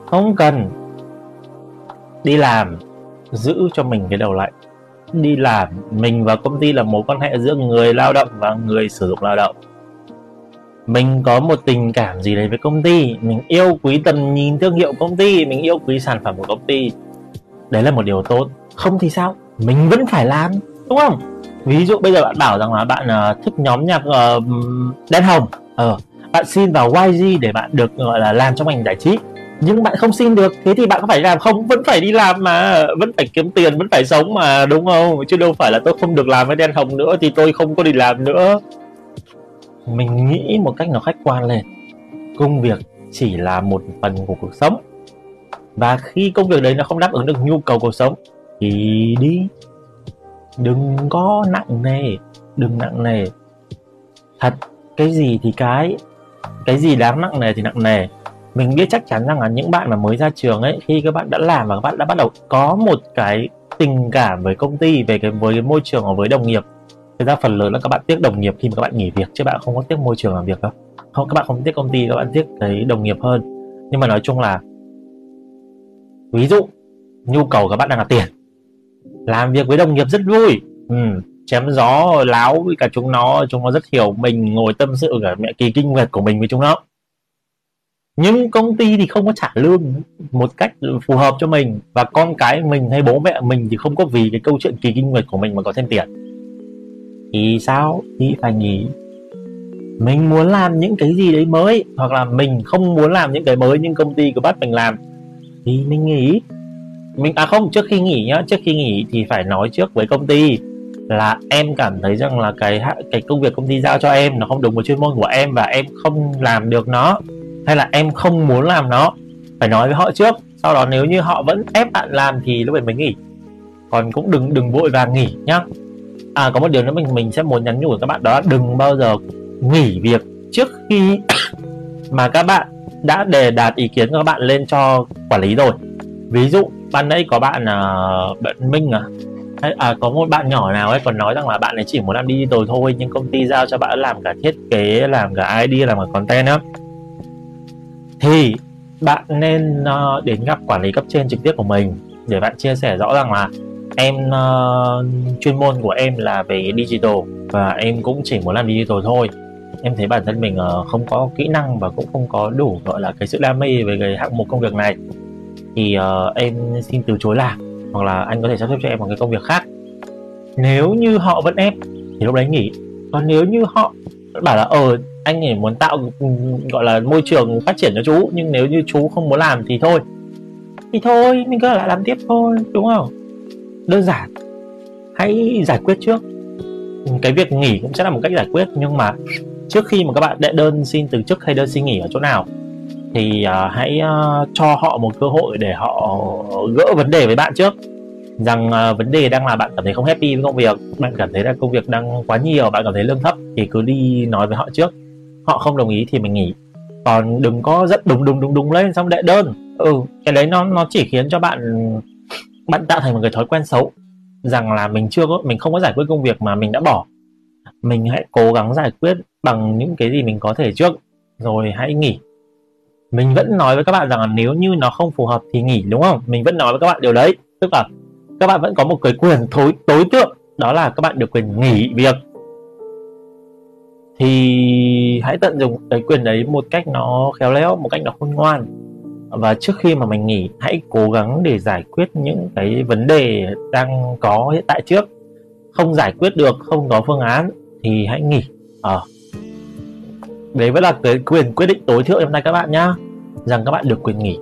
Không cần. Đi làm, giữ cho mình cái đầu lạnh đi làm, mình và công ty là mối quan hệ giữa người lao động và người sử dụng lao động. Mình có một tình cảm gì đấy với công ty, mình yêu quý tầm nhìn thương hiệu công ty, mình yêu quý sản phẩm của công ty. Đấy là một điều tốt không thì sao? Mình vẫn phải làm đúng không? Ví dụ bây giờ bạn bảo rằng là bạn uh, thích nhóm nhạc uh, đen hồng. Ờ bạn xin vào YG để bạn được gọi là làm trong ngành giải trí. Nhưng bạn không xin được thế thì bạn có phải làm không? Vẫn phải đi làm mà vẫn phải kiếm tiền vẫn phải sống mà đúng không? Chứ đâu phải là tôi không được làm với đen hồng nữa thì tôi không có đi làm nữa. Mình nghĩ một cách nó khách quan lên. Công việc chỉ là một phần của cuộc sống. Và khi công việc đấy nó không đáp ứng được nhu cầu cuộc sống thì đi. Đừng có nặng nề. Đừng nặng nề. Thật, cái gì thì cái. Cái gì đáng nặng nề thì nặng nề. Mình biết chắc chắn rằng là những bạn mà mới ra trường ấy, khi các bạn đã làm và các bạn đã bắt đầu có một cái tình cảm với công ty, về cái, với cái môi trường và với đồng nghiệp. Thực ra phần lớn là các bạn tiếc đồng nghiệp khi mà các bạn nghỉ việc, chứ bạn không có tiếc môi trường làm việc đâu. Không, các bạn không tiếc công ty, các bạn tiếc cái đồng nghiệp hơn. Nhưng mà nói chung là, ví dụ, nhu cầu các bạn đang là tiền làm việc với đồng nghiệp rất vui. Ừ, chém gió láo với cả chúng nó chúng nó rất hiểu mình ngồi tâm sự cả mẹ kỳ kinh nguyệt của mình với chúng nó. Nhưng công ty thì không có trả lương một cách phù hợp cho mình. Và con cái mình hay bố mẹ mình thì không có vì cái câu chuyện kỳ kinh nguyệt của mình mà có thêm tiền. Thì sao? Thì phải nghỉ mình muốn làm những cái gì đấy mới hoặc là mình không muốn làm những cái mới nhưng công ty cứ bắt mình làm. Thì mình nghỉ mình à không, trước khi nghỉ nhá, trước khi nghỉ thì phải nói trước với công ty là em cảm thấy rằng là cái cái công việc công ty giao cho em nó không đúng với chuyên môn của em và em không làm được nó, hay là em không muốn làm nó, phải nói với họ trước. Sau đó nếu như họ vẫn ép bạn làm thì lúc đấy mới nghỉ. Còn cũng đừng đừng vội vàng nghỉ nhá. À có một điều nữa mình mình sẽ muốn nhắn nhủ với các bạn đó là đừng bao giờ nghỉ việc trước khi mà các bạn đã đề đạt ý kiến của các bạn lên cho quản lý rồi ví dụ ban nãy có bạn uh, bạn Minh à? Hay à, có một bạn nhỏ nào ấy còn nói rằng là bạn ấy chỉ muốn làm digital thôi nhưng công ty giao cho bạn làm cả thiết kế làm cả ID làm cả content á. Thì bạn nên uh, đến gặp quản lý cấp trên trực tiếp của mình để bạn chia sẻ rõ rằng là em uh, chuyên môn của em là về digital và em cũng chỉ muốn làm digital thôi. Em thấy bản thân mình uh, không có kỹ năng và cũng không có đủ gọi là cái sự đam mê về cái hạng mục công việc này thì uh, em xin từ chối làm hoặc là anh có thể sắp xếp cho em một cái công việc khác. Nếu như họ vẫn ép thì lúc đấy nghỉ. Còn nếu như họ bảo là ờ anh chỉ muốn tạo gọi là môi trường phát triển cho chú nhưng nếu như chú không muốn làm thì thôi. Thì thôi mình cứ lại làm tiếp thôi đúng không? Đơn giản. Hãy giải quyết trước. Cái việc nghỉ cũng sẽ là một cách giải quyết nhưng mà trước khi mà các bạn đệ đơn xin từ chức hay đơn xin nghỉ ở chỗ nào thì uh, hãy uh, cho họ một cơ hội để họ gỡ vấn đề với bạn trước. Rằng uh, vấn đề đang là bạn cảm thấy không happy với công việc bạn cảm thấy là công việc đang quá nhiều bạn cảm thấy lương thấp thì cứ đi nói với họ trước. Họ không đồng ý thì mình nghỉ. Còn đừng có rất đúng đúng đúng đúng lên xong đệ đơn. Ừ cái đấy nó nó chỉ khiến cho bạn bạn tạo thành một cái thói quen xấu. Rằng là mình chưa có mình không có giải quyết công việc mà mình đã bỏ. Mình hãy cố gắng giải quyết bằng những cái gì mình có thể trước. Rồi hãy nghỉ mình vẫn nói với các bạn rằng là nếu như nó không phù hợp thì nghỉ đúng không? Mình vẫn nói với các bạn điều đấy. Tức là các bạn vẫn có một cái quyền tối tối tượng đó là các bạn được quyền nghỉ việc. Thì hãy tận dụng cái quyền đấy một cách nó khéo léo một cách nó khôn ngoan. Và trước khi mà mình nghỉ hãy cố gắng để giải quyết những cái vấn đề đang có hiện tại trước. Không giải quyết được không có phương án thì hãy nghỉ ờ à, đấy vẫn là cái quyền quyết định tối thượng hôm nay các bạn nhá. Rằng các bạn được quyền nghỉ.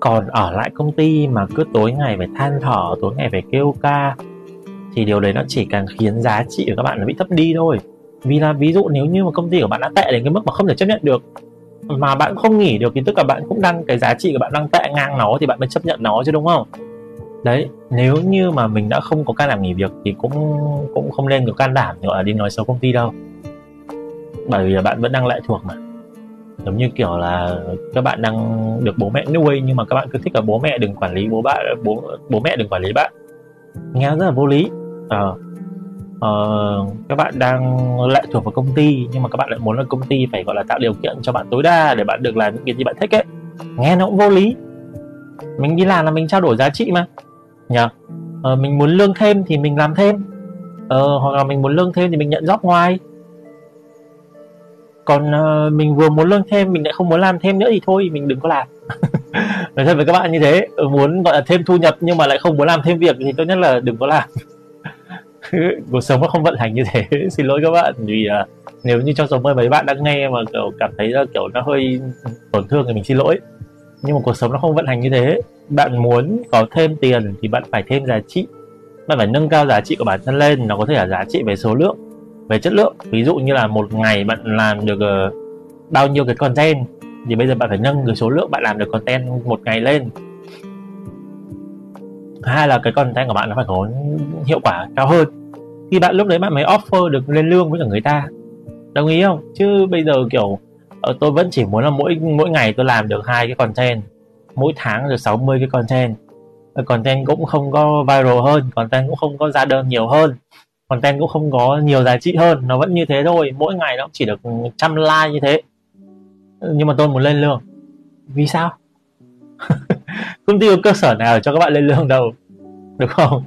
Còn ở lại công ty mà cứ tối ngày phải than thở, tối ngày phải kêu ca, thì điều đấy nó chỉ càng khiến giá trị của các bạn nó bị thấp đi thôi. Vì là ví dụ nếu như mà công ty của bạn đã tệ đến cái mức mà không thể chấp nhận được, mà bạn không nghỉ được thì tức là bạn cũng đang, cái giá trị của bạn đang tệ ngang nó thì bạn mới chấp nhận nó chứ đúng không? Đấy, nếu như mà mình đã không có can đảm nghỉ việc thì cũng cũng không nên có can đảm gọi là đi nói xấu công ty đâu bởi vì là bạn vẫn đang lệ thuộc mà. Giống như kiểu là các bạn đang được bố mẹ nuôi nhưng mà các bạn cứ thích là bố mẹ đừng quản lý bố bạn bố bố mẹ đừng quản lý bạn. Nghe rất là vô lý. À, à, các bạn đang lệ thuộc vào công ty nhưng mà các bạn lại muốn là công ty phải gọi là tạo điều kiện cho bạn tối đa để bạn được làm những cái gì bạn thích ấy. Nghe nó cũng vô lý. Mình đi làm là mình trao đổi giá trị mà. Nhờ. À, mình muốn lương thêm thì mình làm thêm. Uh, hoặc là mình muốn lương thêm thì mình nhận job ngoài còn uh, mình vừa muốn lương thêm mình lại không muốn làm thêm nữa thì thôi mình đừng có làm. Nói thật với các bạn như thế muốn gọi là thêm thu nhập nhưng mà lại không muốn làm thêm việc thì tốt nhất là đừng có làm. Cuộc sống nó không vận hành như thế xin lỗi các bạn. Vì uh, nếu như trong số mấy bạn đang nghe mà kiểu cảm thấy là kiểu nó hơi tổn thương thì mình xin lỗi. Nhưng mà cuộc sống nó không vận hành như thế bạn muốn có thêm tiền thì bạn phải thêm giá trị. Bạn phải nâng cao giá trị của bản thân lên nó có thể là giá trị về số lượng về chất lượng. Ví dụ như là một ngày bạn làm được uh, bao nhiêu cái content thì bây giờ bạn phải nâng cái số lượng bạn làm được content một ngày lên. Hai là cái content của bạn nó phải có hiệu quả cao hơn. Thì bạn lúc đấy bạn mới offer được lên lương với cả người ta. Đồng ý không? Chứ bây giờ kiểu ờ, tôi vẫn chỉ muốn là mỗi mỗi ngày tôi làm được hai cái content mỗi tháng được 60 cái content. Ờ, content cũng không có viral hơn content cũng không có ra đơn nhiều hơn content cũng không có nhiều giá trị hơn nó vẫn như thế thôi mỗi ngày nó chỉ được trăm like như thế. Nhưng mà tôi muốn lên lương. Vì sao? Công ty có cơ sở nào cho các bạn lên lương đâu được không?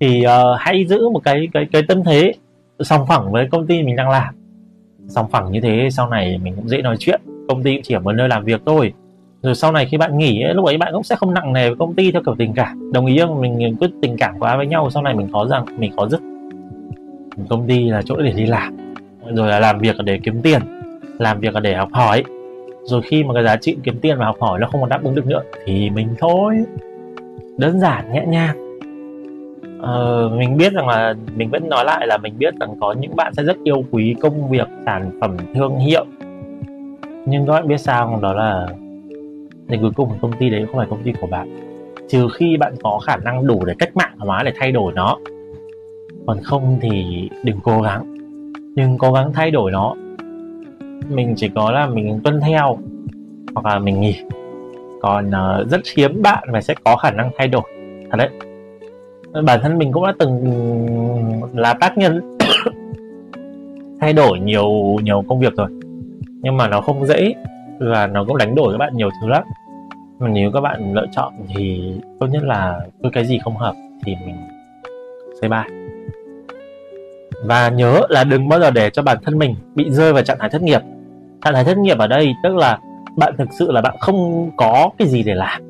Thì uh, hãy giữ một cái cái cái tâm thế song phẳng với công ty mình đang làm. Song phẳng như thế sau này mình cũng dễ nói chuyện. Công ty cũng chỉ ở một nơi làm việc thôi. Rồi sau này khi bạn nghỉ ấy, lúc ấy bạn cũng sẽ không nặng nề với công ty theo kiểu tình cảm. Đồng ý không? Mình cứ tình cảm quá với nhau sau này mình khó rằng mình khó dứt công ty là chỗ để đi làm rồi là làm việc để kiếm tiền làm việc để học hỏi. Rồi khi mà cái giá trị kiếm tiền và học hỏi nó không còn đáp ứng được nữa thì mình thôi đơn giản nhẹ nhàng. Ờ, mình biết rằng là mình vẫn nói lại là mình biết rằng có những bạn sẽ rất yêu quý công việc sản phẩm thương hiệu. Nhưng các bạn biết sao không? Đó là thì cuối cùng công ty đấy không phải công ty của bạn. Trừ khi bạn có khả năng đủ để cách mạng hóa để thay đổi nó còn không thì đừng cố gắng. Đừng cố gắng thay đổi nó. Mình chỉ có là mình tuân theo hoặc là mình nghỉ. Còn uh, rất hiếm bạn mà sẽ có khả năng thay đổi. Thật đấy. Bản thân mình cũng đã từng là tác nhân thay đổi nhiều nhiều công việc rồi. Nhưng mà nó không dễ và nó cũng đánh đổi các bạn nhiều thứ lắm. Mà nếu các bạn lựa chọn thì tốt nhất là cứ cái gì không hợp thì mình say bye và nhớ là đừng bao giờ để cho bản thân mình bị rơi vào trạng thái thất nghiệp. Trạng thái thất nghiệp ở đây tức là bạn thực sự là bạn không có cái gì để làm.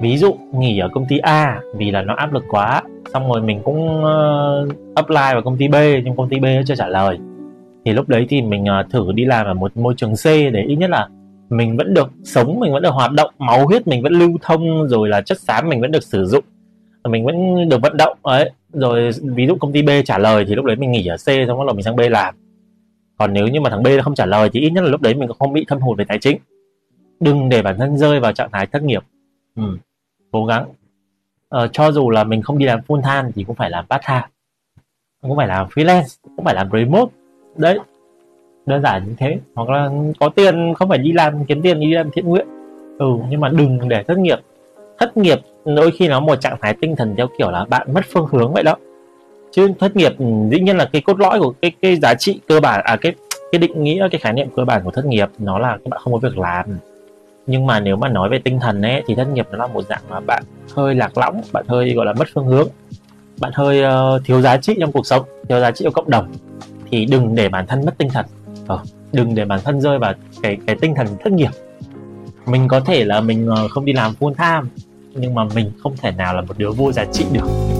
Ví dụ nghỉ ở công ty A vì là nó áp lực quá xong rồi mình cũng uh, apply vào công ty B nhưng công ty B nó chưa trả lời. Thì lúc đấy thì mình uh, thử đi làm ở một môi trường C để ít nhất là mình vẫn được sống mình vẫn được hoạt động máu huyết mình vẫn lưu thông rồi là chất xám mình vẫn được sử dụng mình vẫn được vận động ấy rồi ví dụ công ty B trả lời thì lúc đấy mình nghỉ ở C xong bắt đầu mình sang B làm. Còn nếu như mà thằng B nó không trả lời thì ít nhất là lúc đấy mình không bị thâm hụt về tài chính. Đừng để bản thân rơi vào trạng thái thất nghiệp. Ừ. cố gắng. Ờ, cho dù là mình không đi làm full time thì cũng phải làm part time. Cũng phải làm freelance cũng phải làm remote. Đấy đơn giản như thế. Hoặc là có tiền không phải đi làm kiếm tiền đi làm thiện nguyện. Ừ nhưng mà đừng để thất nghiệp. Thất nghiệp đôi khi nó một trạng thái tinh thần theo kiểu là bạn mất phương hướng vậy đó. Chứ thất nghiệp ừ, dĩ nhiên là cái cốt lõi của cái cái giá trị cơ bản à cái cái định nghĩa cái khái niệm cơ bản của thất nghiệp nó là các bạn không có việc làm. Nhưng mà nếu mà nói về tinh thần ấy thì thất nghiệp nó là một dạng mà bạn hơi lạc lõng bạn hơi gọi là mất phương hướng. Bạn hơi uh, thiếu giá trị trong cuộc sống thiếu giá trị trong cộng đồng. Thì đừng để bản thân mất tinh thần. Ờ, đừng để bản thân rơi vào cái cái tinh thần thất nghiệp. Mình có thể là mình ờ, không đi làm full time nhưng mà mình không thể nào là một đứa vô giá trị được.